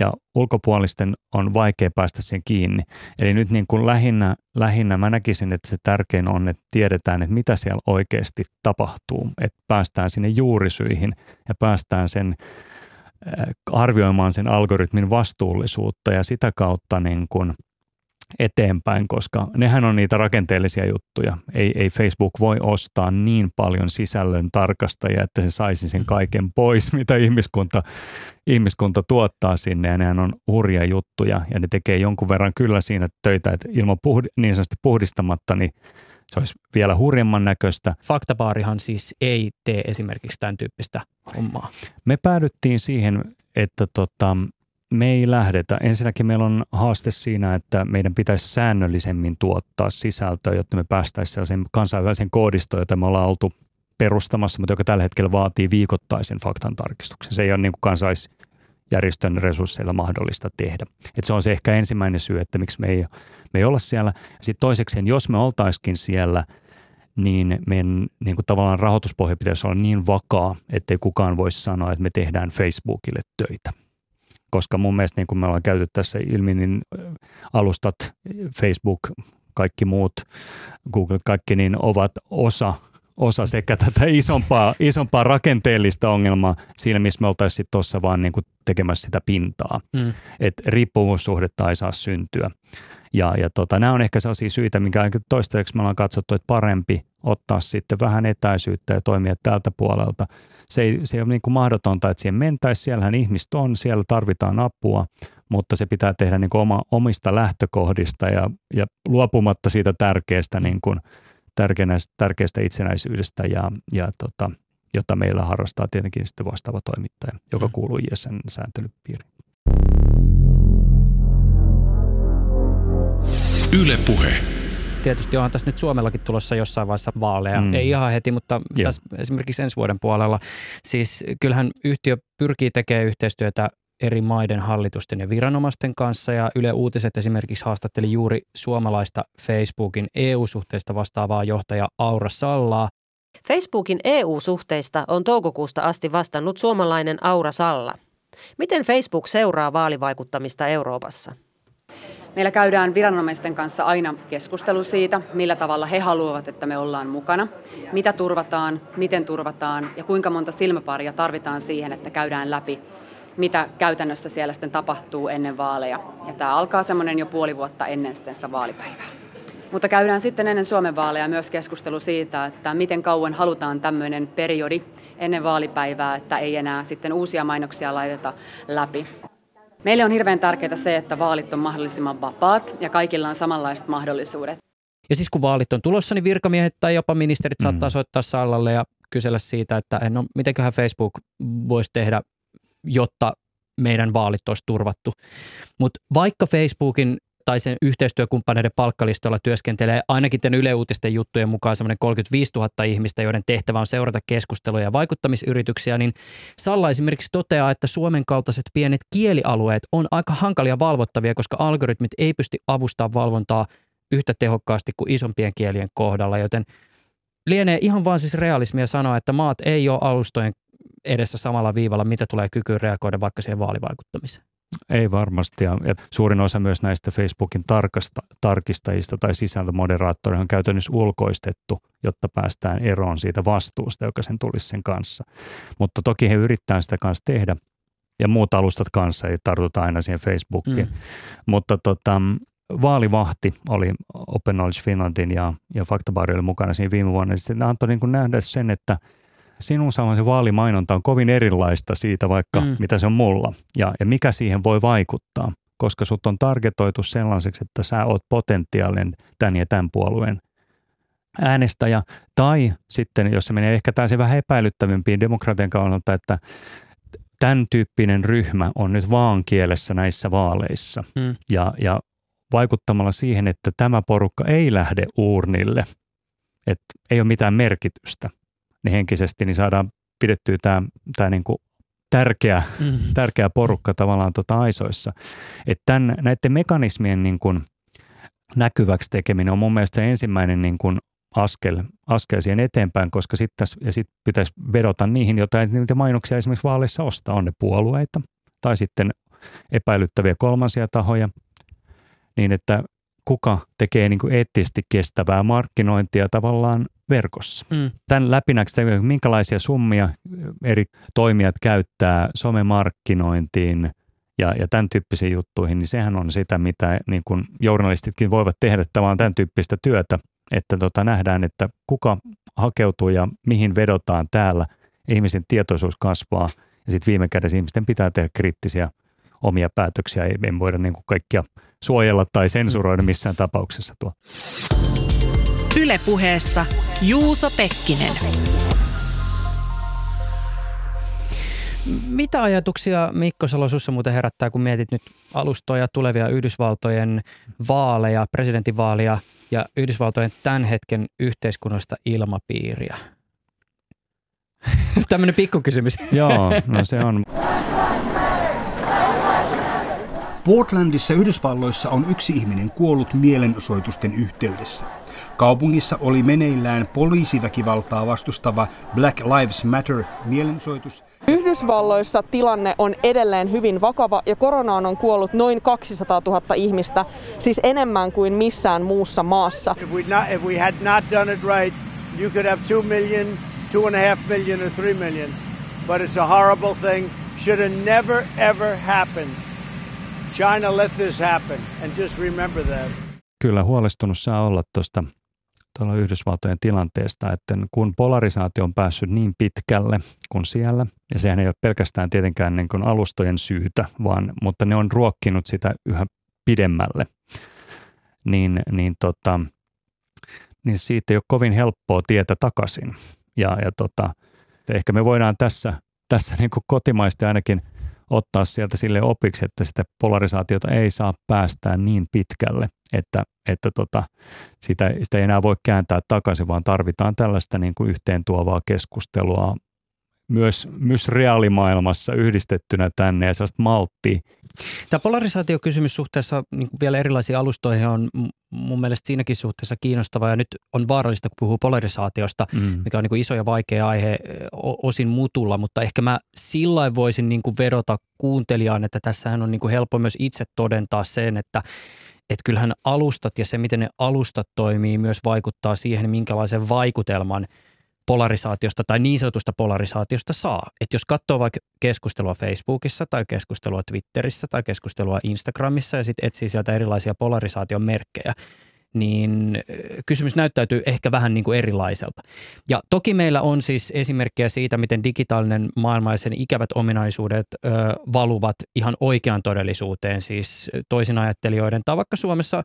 ja ulkopuolisten on vaikea päästä sen kiinni. Eli nyt niin kuin lähinnä, lähinnä mä näkisin, että se tärkein on, että tiedetään, että mitä siellä oikeasti tapahtuu, että päästään sinne juurisyihin ja päästään sen äh, arvioimaan sen algoritmin vastuullisuutta ja sitä kautta niin kuin – eteenpäin, koska nehän on niitä rakenteellisia juttuja. Ei, ei Facebook voi ostaa niin paljon sisällön tarkastajia, että se saisi sen kaiken pois, <laughs> mitä ihmiskunta, ihmiskunta tuottaa sinne. Ja nehän on hurja juttuja ja ne tekee jonkun verran kyllä siinä töitä, että ilman puhdi, niin sanotusti puhdistamatta, niin se olisi vielä hurjemman näköistä.
Faktabaarihan siis ei tee esimerkiksi tämän tyyppistä hommaa.
Me päädyttiin siihen, että tota, me ei lähdetä. Ensinnäkin meillä on haaste siinä, että meidän pitäisi säännöllisemmin tuottaa sisältöä, jotta me päästäisiin sellaisen kansainvälisen koodistoon, jota me ollaan oltu perustamassa, mutta joka tällä hetkellä vaatii viikoittaisen faktan tarkistuksen. Se ei ole niin kuin kansaisjärjestön resursseilla mahdollista tehdä. Et se on se ehkä ensimmäinen syy, että miksi me ei, me ei olla siellä. Sitten toiseksi, jos me oltaisikin siellä, niin meidän niin kuin tavallaan rahoituspohja pitäisi olla niin vakaa, ettei kukaan voisi sanoa, että me tehdään Facebookille töitä koska mun mielestä niin kuin me ollaan käyty tässä ilmi, niin alustat, Facebook, kaikki muut, Google, kaikki niin ovat osa osa sekä tätä isompaa, isompaa rakenteellista ongelmaa siinä, missä me oltaisiin tuossa vaan niin kuin tekemässä sitä pintaa. Mm. Että riippuvuussuhdetta ei saa syntyä. Ja, ja tota, nämä on ehkä sellaisia syitä, minkä toistaiseksi me ollaan katsottu, että parempi ottaa sitten vähän etäisyyttä ja toimia tältä puolelta. Se ei, se ei ole niin kuin mahdotonta, että siihen mentäisiin. Siellähän ihmiset on, siellä tarvitaan apua, mutta se pitää tehdä niin kuin oma, omista lähtökohdista ja, ja luopumatta siitä tärkeästä, niin kuin, tärkeästä, tärkeästä itsenäisyydestä, ja, ja tota, jota meillä harrastaa tietenkin sitten vastaava toimittaja, joka mm. kuuluu ISN
Yle Puhe tietysti onhan tässä nyt Suomellakin tulossa jossain vaiheessa vaaleja. Mm. Ei ihan heti, mutta tässä esimerkiksi ensi vuoden puolella. Siis kyllähän yhtiö pyrkii tekemään yhteistyötä eri maiden hallitusten ja viranomaisten kanssa ja Yle Uutiset esimerkiksi haastatteli juuri suomalaista Facebookin EU-suhteista vastaavaa johtaja Aura Sallaa.
Facebookin EU-suhteista on toukokuusta asti vastannut suomalainen Aura Salla. Miten Facebook seuraa vaalivaikuttamista Euroopassa?
Meillä käydään viranomaisten kanssa aina keskustelu siitä, millä tavalla he haluavat, että me ollaan mukana, mitä turvataan, miten turvataan ja kuinka monta silmäparia tarvitaan siihen, että käydään läpi, mitä käytännössä siellä sitten tapahtuu ennen vaaleja. Ja tämä alkaa semmoinen jo puoli vuotta ennen sitä vaalipäivää. Mutta käydään sitten ennen Suomen vaaleja myös keskustelu siitä, että miten kauan halutaan tämmöinen periodi ennen vaalipäivää, että ei enää sitten uusia mainoksia laiteta läpi. Meille on hirveän tärkeää se, että vaalit on mahdollisimman vapaat ja kaikilla on samanlaiset mahdollisuudet.
Ja siis kun vaalit on tulossa, niin virkamiehet tai jopa ministerit saattaa mm. soittaa Sallalle ja kysellä siitä, että no, mitenköhän Facebook voisi tehdä, jotta meidän vaalit olisi turvattu. Mutta vaikka Facebookin tai sen yhteistyökumppaneiden palkkalistoilla työskentelee ainakin tämän Yle Uutisten juttujen mukaan semmoinen 35 000 ihmistä, joiden tehtävä on seurata keskusteluja ja vaikuttamisyrityksiä, niin Salla esimerkiksi toteaa, että Suomen kaltaiset pienet kielialueet on aika hankalia valvottavia, koska algoritmit ei pysty avustamaan valvontaa yhtä tehokkaasti kuin isompien kielien kohdalla, joten lienee ihan vaan siis realismia sanoa, että maat ei ole alustojen edessä samalla viivalla, mitä tulee kykyyn reagoida vaikka siihen vaalivaikuttamiseen.
Ei varmasti. Ja, ja suurin osa myös näistä Facebookin tarkasta, tarkistajista tai sisältömoderaattoreita on käytännössä ulkoistettu, jotta päästään eroon siitä vastuusta, joka sen tulisi sen kanssa. Mutta toki he yrittävät sitä kanssa tehdä. Ja muut alustat kanssa ei tartuta aina siihen Facebookiin. Mm. Mutta tota, vaalivahti oli Open Knowledge Finlandin ja, ja Faktabaari oli mukana siinä viime vuonna. Sitten antoi niin kuin nähdä sen, että – sinun saamasi vaalimainonta on kovin erilaista siitä vaikka, mm. mitä se on mulla. Ja, ja mikä siihen voi vaikuttaa, koska sut on targetoitu sellaiseksi, että sä oot potentiaalinen tämän ja tämän puolueen äänestäjä. Tai sitten, jos se menee ehkä täysin vähän epäilyttävimpiin demokratian kannalta, että tämän tyyppinen ryhmä on nyt vaan kielessä näissä vaaleissa. Mm. Ja, ja vaikuttamalla siihen, että tämä porukka ei lähde uurnille, että ei ole mitään merkitystä, niin henkisesti, niin saadaan pidettyä tämä, tämä niin kuin tärkeä, mm. tärkeä porukka tavallaan tuota aisoissa. Että tämän, näiden mekanismien niin kuin näkyväksi tekeminen on mun mielestä se ensimmäinen niin kuin askel, askel siihen eteenpäin, koska sitten ja sit pitäisi vedota niihin, joita niitä mainoksia esimerkiksi vaaleissa ostaa, on ne puolueita tai sitten epäilyttäviä kolmansia tahoja, niin että kuka tekee niin kuin eettisesti kestävää markkinointia tavallaan verkossa. Mm. Tämän läpinäksi, minkälaisia summia eri toimijat käyttää somemarkkinointiin ja, ja tämän tyyppisiin juttuihin, niin sehän on sitä, mitä niin kuin journalistitkin voivat tehdä tavallaan tämän tyyppistä työtä, että tota, nähdään, että kuka hakeutuu ja mihin vedotaan täällä. Ihmisen tietoisuus kasvaa ja sitten viime kädessä ihmisten pitää tehdä kriittisiä omia päätöksiä. Ei, ei voida niin kuin kaikkia suojella tai sensuroida missään tapauksessa tuo.
Ylepuheessa Juuso Pekkinen.
Mitä ajatuksia Mikko Salo sussa muuten herättää, kun mietit nyt alustoja tulevia Yhdysvaltojen vaaleja, presidentinvaalia ja Yhdysvaltojen tämän hetken yhteiskunnallista ilmapiiriä? <laughs> Tämmöinen pikkukysymys. <laughs>
Joo, no se on.
Portlandissa Yhdysvalloissa on yksi ihminen kuollut mielenosoitusten yhteydessä. Kaupungissa oli meneillään poliisiväkivaltaa vastustava Black Lives Matter mielenosoitus.
Yhdysvalloissa tilanne on edelleen hyvin vakava ja koronaan on kuollut noin 200 000 ihmistä, siis enemmän kuin missään muussa maassa. If we not, if we had not done it right, you could have 2 million, 2.5 million or 3 million. But it's a horrible thing. Should have never ever happened. China let this happen and just remember that.
Kyllä huolestunut saa olla tuosta tuolla Yhdysvaltojen tilanteesta, että kun polarisaatio on päässyt niin pitkälle kuin siellä, ja sehän ei ole pelkästään tietenkään niin kuin alustojen syytä, vaan, mutta ne on ruokkinut sitä yhä pidemmälle, niin, niin, tota, niin siitä ei ole kovin helppoa tietä takaisin. Ja, ja tota, ehkä me voidaan tässä, tässä niin kuin kotimaisesti ainakin – ottaa sieltä sille opiksi, että sitä polarisaatiota ei saa päästää niin pitkälle, että, että tota, sitä, sitä ei enää voi kääntää takaisin, vaan tarvitaan tällaista niin kuin yhteen tuovaa keskustelua myös, myös reaalimaailmassa yhdistettynä tänne ja sellaista malttia.
Tämä polarisaatiokysymys suhteessa niin vielä erilaisiin alustoihin on mun mielestä siinäkin suhteessa kiinnostava ja nyt on vaarallista, kun puhuu polarisaatiosta, mm. mikä on niin iso ja vaikea aihe osin mutulla, mutta ehkä mä sillä voisin niin kuin vedota kuuntelijaan, että tässähän on niin kuin helppo myös itse todentaa sen, että että kyllähän alustat ja se, miten ne alustat toimii, myös vaikuttaa siihen, minkälaisen vaikutelman – polarisaatiosta tai niin sanotusta polarisaatiosta saa. Että jos katsoo vaikka keskustelua Facebookissa tai keskustelua Twitterissä tai keskustelua Instagramissa ja sitten etsii sieltä erilaisia polarisaation merkkejä, niin kysymys näyttäytyy ehkä vähän niin kuin erilaiselta. Ja toki meillä on siis esimerkkejä siitä, miten digitaalinen maailma ja sen ikävät ominaisuudet ö, valuvat ihan oikeaan todellisuuteen, siis toisinajattelijoiden tai vaikka Suomessa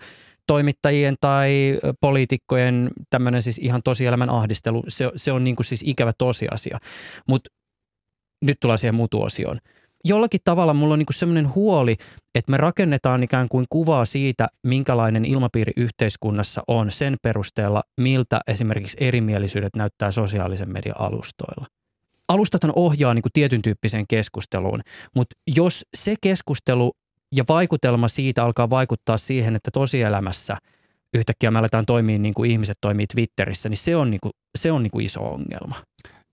toimittajien tai poliitikkojen tämmöinen siis ihan tosielämän ahdistelu, se, se on niin kuin siis ikävä tosiasia. Mutta nyt tullaan siihen mutuosioon jollakin tavalla mulla on niin semmoinen huoli, että me rakennetaan ikään kuin kuvaa siitä, minkälainen ilmapiiri yhteiskunnassa on sen perusteella, miltä esimerkiksi erimielisyydet näyttää sosiaalisen median alustoilla. Alustathan ohjaa niin kuin tietyn tyyppiseen keskusteluun, mutta jos se keskustelu ja vaikutelma siitä alkaa vaikuttaa siihen, että tosielämässä yhtäkkiä me aletaan toimia niin kuin ihmiset toimii Twitterissä, niin se on, niin kuin, se on niin kuin iso ongelma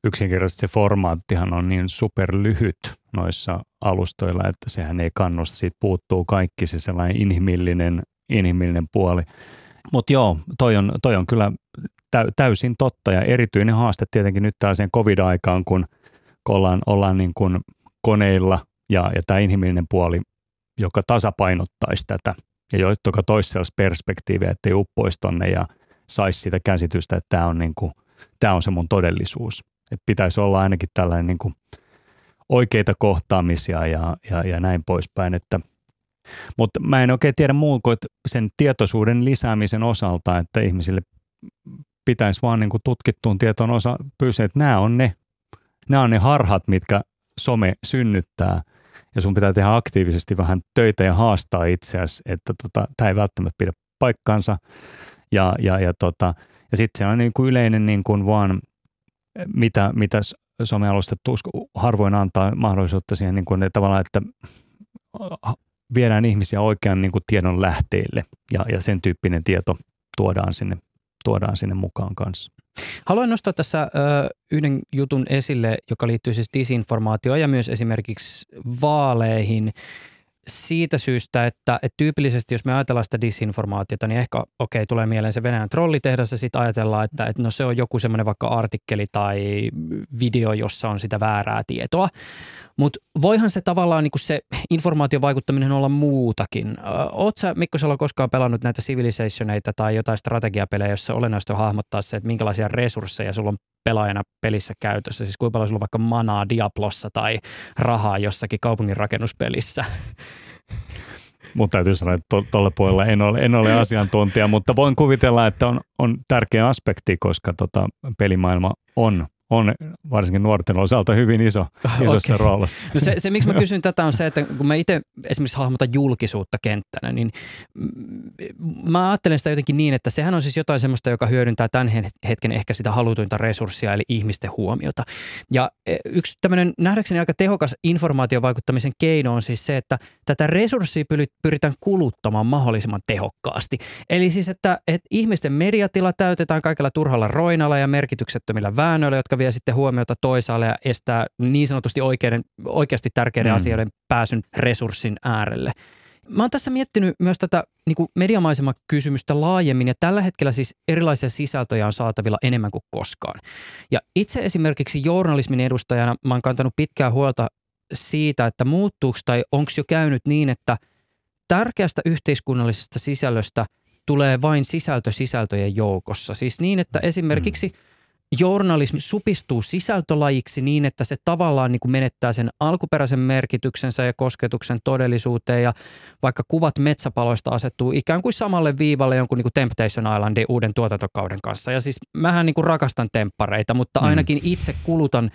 yksinkertaisesti se formaattihan on niin superlyhyt noissa alustoilla, että sehän ei kannusta. Siitä puuttuu kaikki se sellainen inhimillinen, inhimillinen puoli. Mutta joo, toi on, toi on kyllä täysin totta ja erityinen haaste tietenkin nyt tällaiseen covid-aikaan, kun, ollaan, ollaan niin kuin koneilla ja, ja tämä inhimillinen puoli, joka tasapainottaisi tätä ja joka toisi sellaista perspektiiviä, ettei uppoisi tonne ja saisi sitä käsitystä, että tämä on, niin kuin, tämä on se mun todellisuus. Että pitäisi olla ainakin tällainen niin kuin oikeita kohtaamisia ja, ja, ja näin poispäin. Että, mutta mä en oikein tiedä muun kuin sen tietoisuuden lisäämisen osalta, että ihmisille pitäisi vaan niin kuin tutkittuun tietoon osa pyysiä, että nämä on ne, nämä on ne harhat, mitkä some synnyttää ja sun pitää tehdä aktiivisesti vähän töitä ja haastaa itseäsi, että tota, tämä ei välttämättä pidä paikkaansa. Ja, ja, ja, tota, ja sitten se on niin kuin yleinen niin kuin vaan mitä, mitä somealustat harvoin antaa mahdollisuutta siihen niin kuin, tavallaan, että viedään ihmisiä oikean niin kuin tiedon lähteille ja, ja sen tyyppinen tieto tuodaan sinne, tuodaan sinne mukaan kanssa.
Haluan nostaa tässä ö, yhden jutun esille, joka liittyy siis disinformaatioon ja myös esimerkiksi vaaleihin siitä syystä, että, että tyypillisesti jos me ajatellaan sitä disinformaatiota, niin ehkä okei, okay, tulee mieleen se Venäjän trollitehdas ja sitten ajatellaan, että, että no se on joku semmoinen vaikka artikkeli tai video, jossa on sitä väärää tietoa. Mutta voihan se tavallaan niin se informaation vaikuttaminen olla muutakin. Oletko sä Mikko Salo koskaan pelannut näitä civilizationeita tai jotain strategiapelejä, jossa olennaista on hahmottaa se, että minkälaisia resursseja sulla on pelaajana pelissä käytössä? Siis kuinka paljon sulla on vaikka manaa Diablossa tai rahaa jossakin kaupungin rakennuspelissä? <laughs>
Mutta täytyy sanoa, että tuolla puolella en ole, en ole asiantuntija, mutta voin kuvitella, että on, on tärkeä aspekti, koska tota, pelimaailma on on varsinkin nuorten osalta hyvin iso, isossa okay. roolissa.
No se, se, miksi mä <laughs> kysyn tätä on se, että kun mä itse esimerkiksi hahmotan julkisuutta kenttänä, niin mä ajattelen sitä jotenkin niin, että sehän on siis jotain semmoista, joka hyödyntää tämän hetken ehkä sitä halutuinta resurssia, eli ihmisten huomiota. Ja e, yksi tämmöinen nähdäkseni aika tehokas informaatiovaikuttamisen keino on siis se, että tätä resurssia pyritään kuluttamaan mahdollisimman tehokkaasti. Eli siis, että, että ihmisten mediatila täytetään kaikella turhalla roinalla ja merkityksettömillä väännöillä, jotka vie sitten huomiota toisaalle ja estää niin sanotusti oikeiden, oikeasti tärkeiden mm. asioiden pääsyn resurssin äärelle. Mä oon tässä miettinyt myös tätä niin kuin kysymystä laajemmin ja tällä hetkellä siis erilaisia sisältöjä on saatavilla enemmän kuin koskaan. Ja itse esimerkiksi journalismin edustajana mä oon kantanut pitkää huolta siitä, että muuttuuko tai onko jo käynyt niin, että tärkeästä yhteiskunnallisesta sisällöstä tulee vain sisältö sisältöjen joukossa. Siis niin, että esimerkiksi mm journalismi supistuu sisältölajiksi niin, että se tavallaan niin kuin menettää sen alkuperäisen merkityksensä ja kosketuksen todellisuuteen ja vaikka kuvat metsäpaloista asettuu ikään kuin samalle viivalle jonkun niin kuin Temptation Islandin uuden tuotantokauden kanssa. Ja siis mähän niin kuin rakastan temppareita, mutta mm. ainakin mm. itse kulutan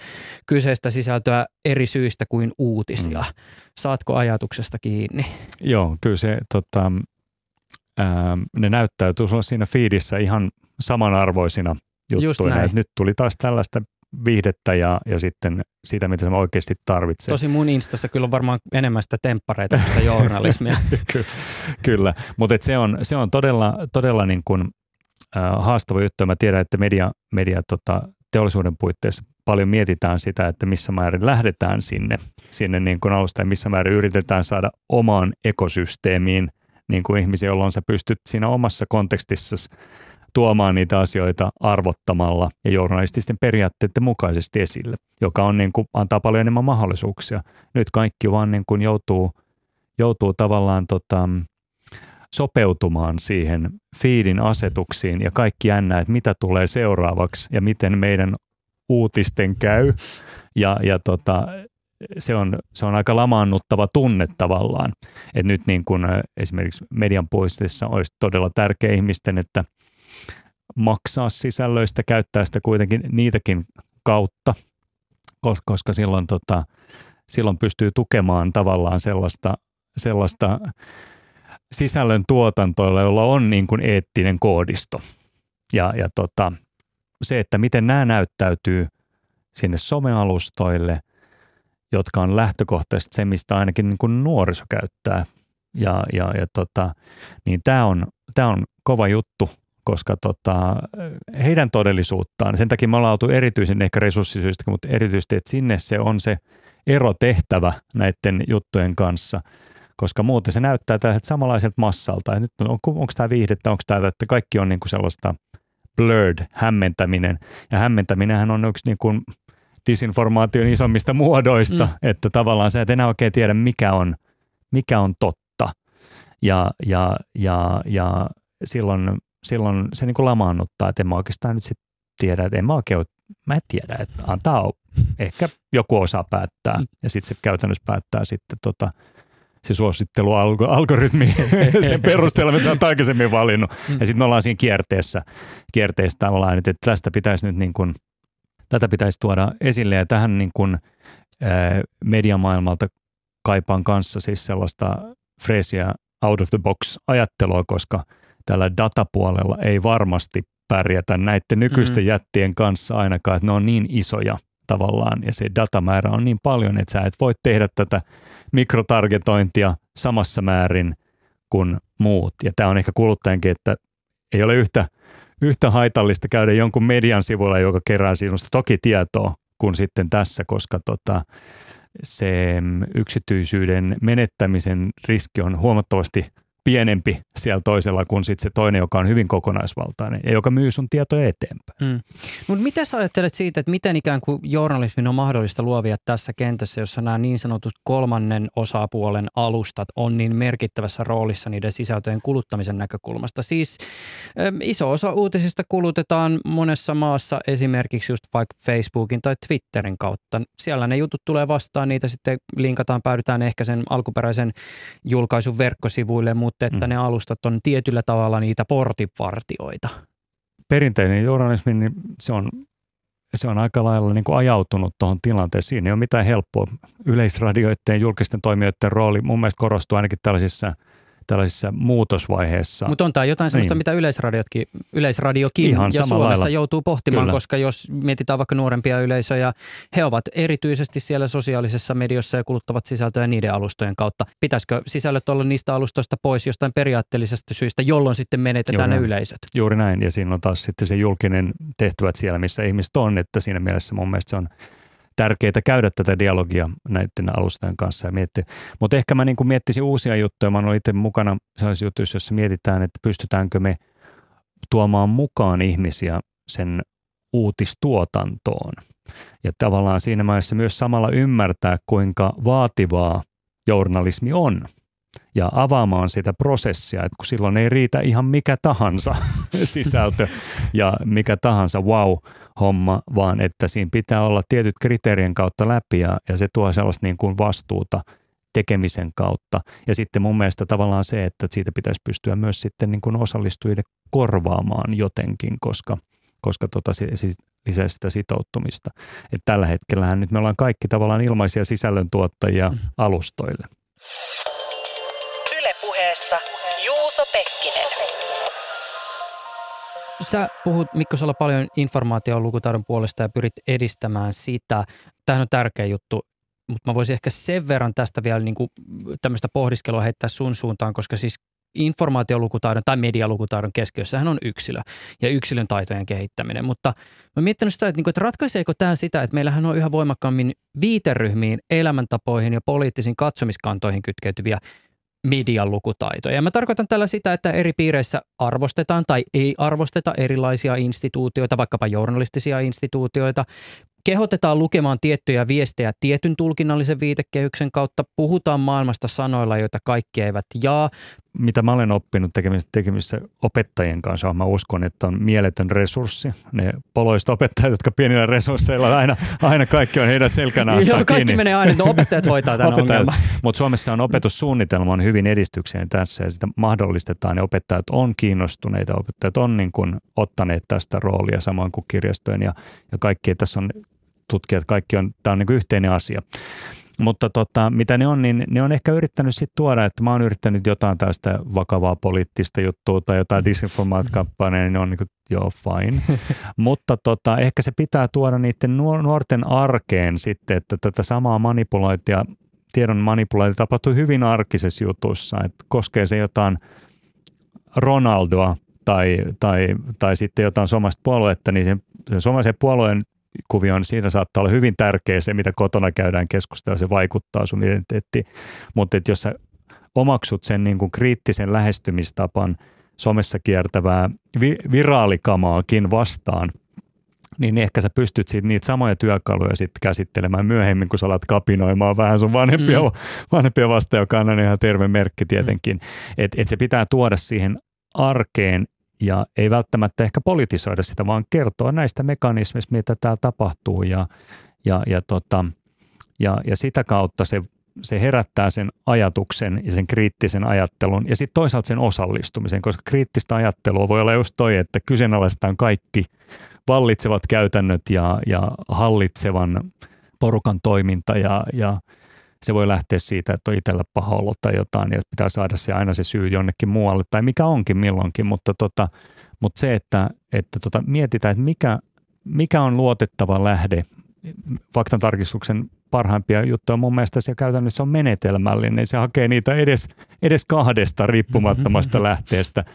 kyseistä sisältöä eri syistä kuin uutisia. Mm. Saatko ajatuksesta kiinni?
Joo, kyllä se tota, ää, ne näyttäytyy sulla siinä feedissä ihan samanarvoisina – juttuina. Että nyt tuli taas tällaista viihdettä ja, ja sitten sitä, mitä se oikeasti tarvitsee.
Tosi mun instassa kyllä on varmaan enemmän sitä temppareita kuin sitä <laughs> journalismia.
kyllä, kyllä. mutta se on, se on todella, todella niin kuin, äh, haastava juttu. Mä tiedän, että media, media tota, teollisuuden puitteissa paljon mietitään sitä, että missä määrin lähdetään sinne, sinne niin kuin alusta ja missä määrin yritetään saada omaan ekosysteemiin niin kuin ihmisiä, jolloin sä pystyt siinä omassa kontekstissa tuomaan niitä asioita arvottamalla ja journalististen periaatteiden mukaisesti esille, joka on niin kuin, antaa paljon enemmän mahdollisuuksia. Nyt kaikki vaan niin kuin joutuu, joutuu tavallaan tota, sopeutumaan siihen feedin asetuksiin ja kaikki jännää, että mitä tulee seuraavaksi ja miten meidän uutisten käy. Ja, ja tota, se, on, se on aika lamaannuttava tunne tavallaan. Että nyt niin kuin esimerkiksi median puistissa olisi todella tärkeä ihmisten, että maksaa sisällöistä, käyttää sitä kuitenkin niitäkin kautta, koska silloin, tota, silloin pystyy tukemaan tavallaan sellaista, sellaista sisällön tuotantoilla, jolla on niin kuin eettinen koodisto. Ja, ja tota, se, että miten nämä näyttäytyy sinne somealustoille, jotka on lähtökohtaisesti se, mistä ainakin niin kuin nuoriso käyttää. Ja, ja, ja tota, niin tämä on, tämä on kova juttu, koska tota, heidän todellisuuttaan, sen takia me ollaan oltu erityisen ehkä resurssisyistä, mutta erityisesti, että sinne se on se erotehtävä näiden juttujen kanssa – koska muuten se näyttää tällaiselta samanlaiselta massalta. Ja nyt on, onko tämä viihdettä, onko tämä, että kaikki on niin kuin sellaista blurred hämmentäminen. Ja hämmentäminenhän on yksi niin kuin disinformaation isommista muodoista, mm. että tavallaan sä et enää oikein tiedä, mikä on, mikä on totta. Ja, ja, ja, ja silloin, silloin se niin kuin lamaannuttaa, että en mä oikeastaan nyt sitten tiedä, että en mä oikein mä en tiedä, että antaa ehkä joku osaa päättää mm. ja sitten se käytännössä päättää sitten tota, se suosittelualgoritmi <laughs> sen perusteella, mitä oot aikaisemmin valinnut. Mm. Ja sitten me ollaan siinä kierteessä, kierteessä tavallaan, että tästä pitäisi nyt niin kuin, tätä pitäisi tuoda esille ja tähän niin kuin, ää, mediamaailmalta kaipaan kanssa siis sellaista freesiä out of the box ajattelua, koska tällä datapuolella ei varmasti pärjätä näiden nykyisten mm. jättien kanssa ainakaan, että ne on niin isoja tavallaan ja se datamäärä on niin paljon, että sä et voi tehdä tätä mikrotargetointia samassa määrin kuin muut. Ja tämä on ehkä kuluttajankin, että ei ole yhtä, yhtä haitallista käydä jonkun median sivulla, joka kerää sinusta toki tietoa, kuin sitten tässä, koska tota, se yksityisyyden menettämisen riski on huomattavasti pienempi siellä toisella kuin sit se toinen, joka on hyvin kokonaisvaltainen ja joka myy sun tietoja eteenpäin. Mm.
Mutta mitä sä ajattelet siitä, että miten ikään kuin journalismin on mahdollista luovia tässä kentässä, jossa nämä niin sanotut kolmannen osapuolen alustat on niin merkittävässä roolissa niiden sisältöjen kuluttamisen näkökulmasta? Siis iso osa uutisista kulutetaan monessa maassa esimerkiksi just vaikka Facebookin tai Twitterin kautta. Siellä ne jutut tulee vastaan, niitä sitten linkataan, päädytään ehkä sen alkuperäisen julkaisun verkkosivuille, mutta mutta että mm. ne alustat on tietyllä tavalla niitä portinvartioita.
Perinteinen journalismi, niin se on, se on aika lailla niin kuin ajautunut tuohon tilanteeseen. Siinä ei ole mitään helppoa. Yleisradioiden, julkisten toimijoiden rooli mun mielestä korostuu ainakin tällaisissa – tällaisissa muutosvaiheessa.
Mutta on tämä jotain sellaista, niin. mitä yleisradiotkin, yleisradiokin Ihan ja Suomessa lailla. joutuu pohtimaan, Kyllä. koska jos mietitään vaikka nuorempia yleisöjä, he ovat erityisesti siellä sosiaalisessa mediassa ja kuluttavat sisältöjä niiden alustojen kautta. Pitäisikö sisällöt olla niistä alustoista pois jostain periaatteellisesta syystä, jolloin sitten menetetään Juuri ne yleisöt?
Juuri näin, ja siinä on taas sitten se julkinen tehtävät siellä, missä ihmiset on, että siinä mielessä mun mielestä se on tärkeää käydä tätä dialogia näiden alustojen kanssa ja miettiä. Mutta ehkä mä niin kuin miettisin uusia juttuja. Mä olen itse mukana sellaisissa jutuissa, joissa mietitään, että pystytäänkö me tuomaan mukaan ihmisiä sen uutistuotantoon. Ja tavallaan siinä mielessä myös samalla ymmärtää, kuinka vaativaa journalismi on ja avaamaan sitä prosessia, että kun silloin ei riitä ihan mikä tahansa <laughs> sisältö ja mikä tahansa wow-homma, vaan että siinä pitää olla tietyt kriteerien kautta läpi ja, ja se tuo sellaista niin kuin vastuuta tekemisen kautta. Ja sitten mun mielestä tavallaan se, että siitä pitäisi pystyä myös sitten niin kuin osallistujille korvaamaan jotenkin, koska, koska tota, se, se lisää sitä sitoutumista. Et tällä hetkellähän nyt me ollaan kaikki tavallaan ilmaisia sisällöntuottajia mm. alustoille.
Sä puhut Mikko Sala paljon informaation lukutaidon puolesta ja pyrit edistämään sitä. Tämähän on tärkeä juttu, mutta mä voisin ehkä sen verran tästä vielä niin kuin tämmöistä pohdiskelua heittää sun suuntaan, koska siis informaatiolukutaidon tai medialukutaidon keskiössähän on yksilö ja yksilön taitojen kehittäminen. Mutta mä miettinyt sitä, että, niin kuin, että ratkaiseeko tämä sitä, että meillähän on yhä voimakkaammin viiteryhmiin, elämäntapoihin ja poliittisiin katsomiskantoihin kytkeytyviä median lukutaitoja. Ja mä tarkoitan tällä sitä, että eri piireissä arvostetaan tai ei arvosteta erilaisia instituutioita, vaikkapa journalistisia instituutioita, kehotetaan lukemaan tiettyjä viestejä tietyn tulkinnallisen viitekehyksen kautta, puhutaan maailmasta sanoilla, joita kaikki eivät jaa.
Mitä mä olen oppinut tekemissä, tekemissä opettajien kanssa, mä uskon, että on mieletön resurssi. Ne poloiset opettajat, jotka pienillä resursseilla, aina, aina kaikki on heidän selkänään
Joo, kaikki
kiinni.
menee aina, että opettajat hoitaa tämän ongelman.
Mutta Suomessa on opetussuunnitelma on hyvin edistykseen tässä ja sitä mahdollistetaan ja opettajat on kiinnostuneita, opettajat on niin kuin ottaneet tästä roolia samoin kuin kirjastojen ja, ja kaikki. Tässä on tutkijat, kaikki on, tämä on niin kuin yhteinen asia. Mutta tota, mitä ne on, niin ne on ehkä yrittänyt sitten tuoda, että mä oon yrittänyt jotain tästä vakavaa poliittista juttua tai jotain disinformaatkampanjaa, niin ne on niin kuin, joo, fine. <laughs> Mutta tota, ehkä se pitää tuoda niiden nuorten arkeen sitten, että tätä samaa manipulointia, tiedon manipulointia tapahtuu hyvin arkisessa jutussa, että koskee se jotain Ronaldoa tai, tai, tai sitten jotain somasta puoluetta, niin sen, sen somaisen puolueen kuvioon, niin siinä saattaa olla hyvin tärkeä se, mitä kotona käydään keskustelua, se vaikuttaa sun identiteettiin. Mutta jos sä omaksut sen niin kuin kriittisen lähestymistapan somessa kiertävää vi- viraalikamaakin vastaan, niin ehkä sä pystyt siitä niitä samoja työkaluja sitten käsittelemään myöhemmin, kun sä alat kapinoimaan vähän sun vanhempia, mm. vanhempia vastaan, joka on ihan terve merkki tietenkin. Mm. Että et se pitää tuoda siihen arkeen ja ei välttämättä ehkä politisoida sitä, vaan kertoa näistä mekanismeista, mitä täällä tapahtuu. Ja, ja, ja, tota, ja, ja sitä kautta se, se herättää sen ajatuksen ja sen kriittisen ajattelun ja sitten toisaalta sen osallistumisen, koska kriittistä ajattelua voi olla just toi, että kyseenalaistetaan kaikki vallitsevat käytännöt ja, ja hallitsevan porukan toiminta ja, ja se voi lähteä siitä, että on itsellä paha olo tai jotain ja pitää saada se aina se syy jonnekin muualle tai mikä onkin milloinkin, mutta, tota, mutta se, että, että tota, mietitään, että mikä, mikä on luotettava lähde, faktan tarkistuksen parhaimpia juttuja mun mielestä se käytännössä on menetelmällinen. Se hakee niitä edes, edes kahdesta riippumattomasta <laughs> lähteestä.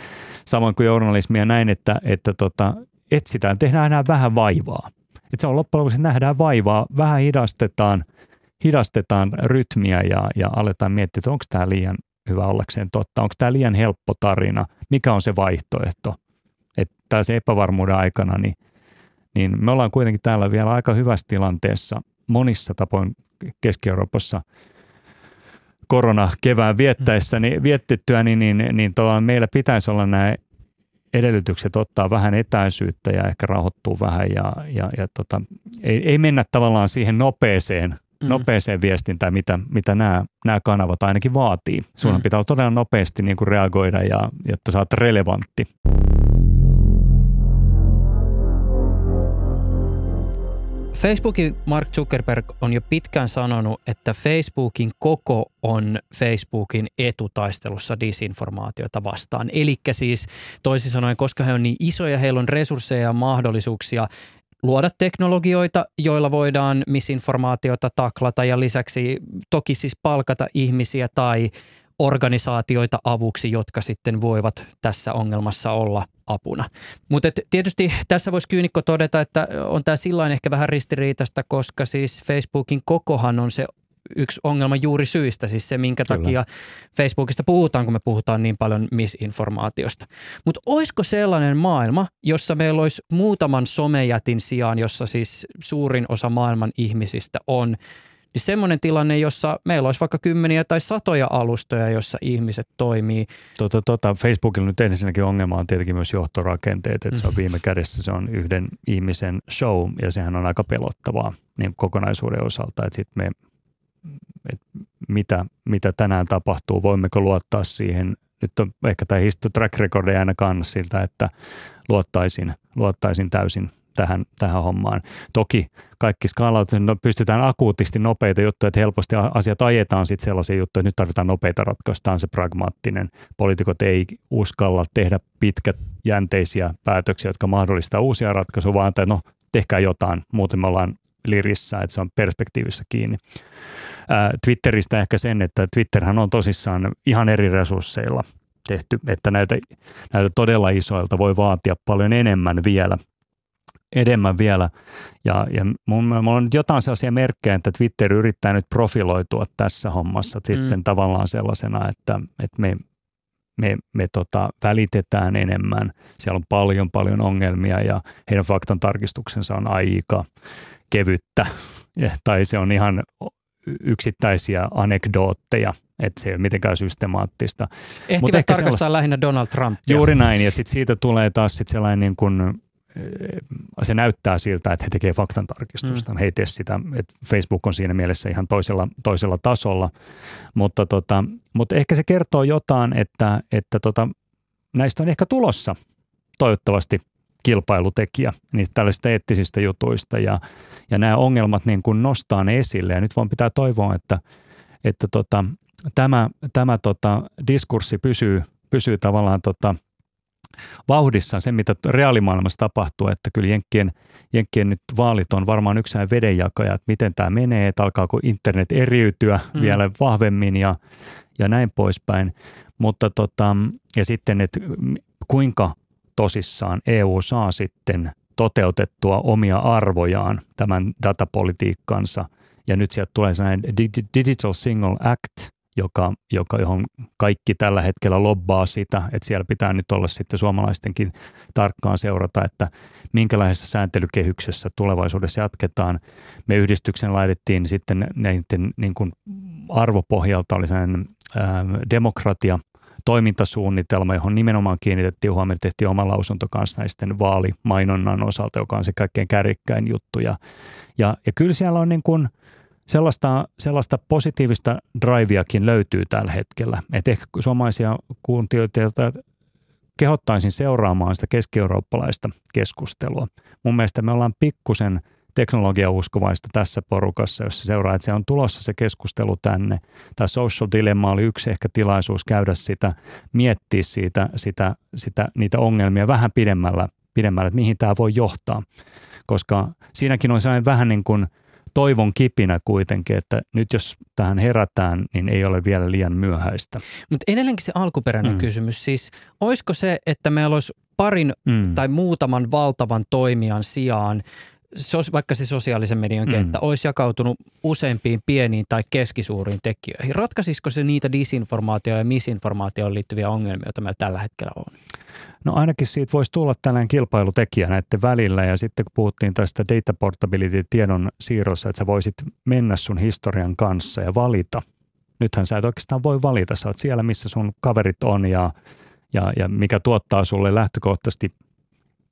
Samoin kuin journalismia näin, että, että tota, etsitään, tehdään enää vähän vaivaa. että se on loppujen lopuksi, nähdään vaivaa, vähän hidastetaan – hidastetaan rytmiä ja, ja aletaan miettiä, että onko tämä liian hyvä ollakseen totta, onko tämä liian helppo tarina, mikä on se vaihtoehto. Että se epävarmuuden aikana, niin, niin me ollaan kuitenkin täällä vielä aika hyvässä tilanteessa. Monissa tapoin Keski-Euroopassa korona kevään viettäessä, niin, viettettyä, niin, niin, niin meillä pitäisi olla nämä edellytykset ottaa vähän etäisyyttä ja ehkä rauhoittuu vähän ja, ja, ja tota, ei, ei mennä tavallaan siihen nopeeseen mm. nopeeseen viestintään, mitä, mitä nämä, nämä kanavat ainakin vaatii. Sunhan mm. pitää todella nopeasti niin kuin reagoida, ja, jotta oot relevantti.
Facebookin Mark Zuckerberg on jo pitkään sanonut, että Facebookin koko on Facebookin etutaistelussa disinformaatiota vastaan. Eli siis toisin sanoen, koska he on niin isoja, heillä on resursseja ja mahdollisuuksia luoda teknologioita, joilla voidaan misinformaatiota taklata ja lisäksi toki siis palkata ihmisiä tai organisaatioita avuksi, jotka sitten voivat tässä ongelmassa olla apuna. Mutta tietysti tässä voisi kyynikko todeta, että on tämä sillain ehkä vähän ristiriitasta, koska siis Facebookin kokohan on se yksi ongelma juuri syistä, siis se minkä Kyllä. takia Facebookista puhutaan, kun me puhutaan niin paljon misinformaatiosta. Mutta olisiko sellainen maailma, jossa meillä olisi muutaman somejätin sijaan, jossa siis suurin osa maailman ihmisistä on, niin semmoinen tilanne, jossa meillä olisi vaikka kymmeniä tai satoja alustoja, jossa ihmiset toimii.
Tota, tota, Facebookilla nyt ensinnäkin ongelma on tietenkin myös johtorakenteet, että se on mm. viime kädessä se on yhden ihmisen show ja sehän on aika pelottavaa niin kokonaisuuden osalta, että sitten me että mitä, mitä tänään tapahtuu, voimmeko luottaa siihen. Nyt on ehkä tämä track record ei aina kanna siltä, että luottaisin, luottaisin täysin tähän, tähän hommaan. Toki kaikki skaalaut, no pystytään akuutisti nopeita juttuja, että helposti asiat ajetaan sitten sellaisia juttuja, että nyt tarvitaan nopeita on se pragmaattinen. Poliitikot ei uskalla tehdä pitkäjänteisiä päätöksiä, jotka mahdollistaa uusia ratkaisuja, vaan että no tehkää jotain, muuten me ollaan lirissä, että se on perspektiivissä kiinni. Twitteristä ehkä sen, että Twitterhän on tosissaan ihan eri resursseilla tehty, että näitä, näitä todella isoilta voi vaatia paljon enemmän vielä enemmän vielä. Ja, ja mulla on jotain sellaisia merkkejä, että Twitter yrittää nyt profiloitua tässä hommassa mm. sitten tavallaan sellaisena, että, että me, me, me tota, välitetään enemmän. Siellä on paljon, paljon ongelmia ja heidän faktan tarkistuksensa on aika kevyttä <laughs> tai se on ihan yksittäisiä anekdootteja, että se ei ole mitenkään systemaattista.
Ehtivät tarkastaa sellaista, lähinnä Donald Trump.
Juuri näin, ja sitten siitä tulee taas sit sellainen niin kuin, eh, se näyttää siltä, että he tekevät faktantarkistusta. Mm. He ei tee sitä, että Facebook on siinä mielessä ihan toisella, toisella tasolla, mutta, tota, mutta ehkä se kertoo jotain, että, että tota, näistä on ehkä tulossa toivottavasti kilpailutekijä niistä tällaisista eettisistä jutuista ja, ja nämä ongelmat niin kuin nostaa ne esille ja nyt vaan pitää toivoa, että, että tota, tämä, tämä tota, diskurssi pysyy, pysyy tavallaan tota, vauhdissa se, mitä reaalimaailmassa tapahtuu, että kyllä Jenkkien, Jenkkien nyt vaalit on varmaan yksi vedenjakaja, että miten tämä menee, että alkaako internet eriytyä mm. vielä vahvemmin ja, ja näin poispäin. Mutta tota, ja sitten, että kuinka tosissaan EU saa sitten toteutettua omia arvojaan tämän datapolitiikkansa. Ja nyt sieltä tulee sellainen Digital Single Act, joka, joka, johon kaikki tällä hetkellä lobbaa sitä, että siellä pitää nyt olla sitten suomalaistenkin tarkkaan seurata, että minkälaisessa sääntelykehyksessä tulevaisuudessa jatketaan. Me yhdistyksen laitettiin sitten näiden niin kuin arvopohjalta oli sellainen demokratia – toimintasuunnitelma, johon nimenomaan kiinnitettiin huomioon, tehtiin oma lausunto kanssa näisten vaalimainonnan osalta, joka on se kaikkein kärikkäin juttu. Ja, ja, ja kyllä siellä on niin kuin sellaista, sellaista positiivista driveakin löytyy tällä hetkellä. että ehkä suomalaisia kuuntelijoita, kehottaisin seuraamaan sitä keski-eurooppalaista keskustelua. Mun mielestä me ollaan pikkusen – teknologiauskovaista tässä porukassa, jos se seuraa, että se on tulossa se keskustelu tänne. Tämä social dilemma oli yksi ehkä tilaisuus käydä sitä, miettiä siitä, sitä, sitä, niitä ongelmia vähän pidemmällä, pidemmällä, että mihin tämä voi johtaa. Koska siinäkin on sellainen vähän niin kuin toivon kipinä kuitenkin, että nyt jos tähän herätään, niin ei ole vielä liian myöhäistä.
Mutta edelleenkin se alkuperäinen mm. kysymys, siis olisiko se, että meillä olisi parin mm. tai muutaman valtavan toimijan sijaan vaikka se sosiaalisen median mm. kenttä olisi jakautunut useampiin pieniin tai keskisuuriin tekijöihin, ratkaisisiko se niitä disinformaatio- ja misinformaatioon liittyviä ongelmia, joita meillä tällä hetkellä on?
No ainakin siitä voisi tulla tällainen kilpailutekijä näiden välillä ja sitten kun puhuttiin tästä data portability tiedon siirrossa, että sä voisit mennä sun historian kanssa ja valita. Nythän sä et oikeastaan voi valita, sä oot siellä missä sun kaverit on ja, ja, ja mikä tuottaa sulle lähtökohtaisesti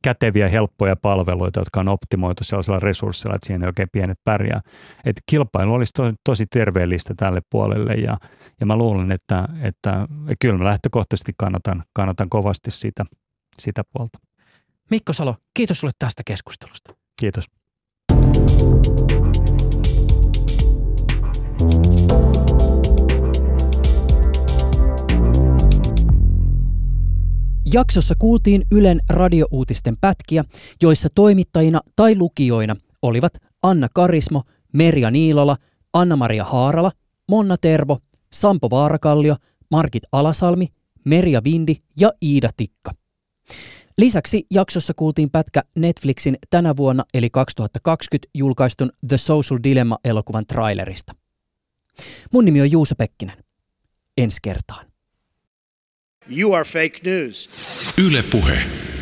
käteviä, helppoja palveluita, jotka on optimoitu sellaisella resurssilla, että siinä ei oikein pienet pärjää. Et kilpailu olisi to, tosi terveellistä tälle puolelle ja, ja mä luulen, että, että kyllä mä lähtökohtaisesti kannatan, kannatan kovasti sitä, sitä puolta.
Mikko Salo, kiitos sulle tästä keskustelusta.
Kiitos.
Jaksossa kuultiin Ylen radiouutisten pätkiä, joissa toimittajina tai lukijoina olivat Anna Karismo, Merja Niilola, Anna-Maria Haarala, Monna Tervo, Sampo Vaarakallio, Markit Alasalmi, Merja Vindi ja Iida Tikka. Lisäksi jaksossa kuultiin pätkä Netflixin tänä vuonna eli 2020 julkaistun The Social Dilemma-elokuvan trailerista. Mun nimi on Juuso Pekkinen. Ensi kertaan. You are fake news. Yle Puhe.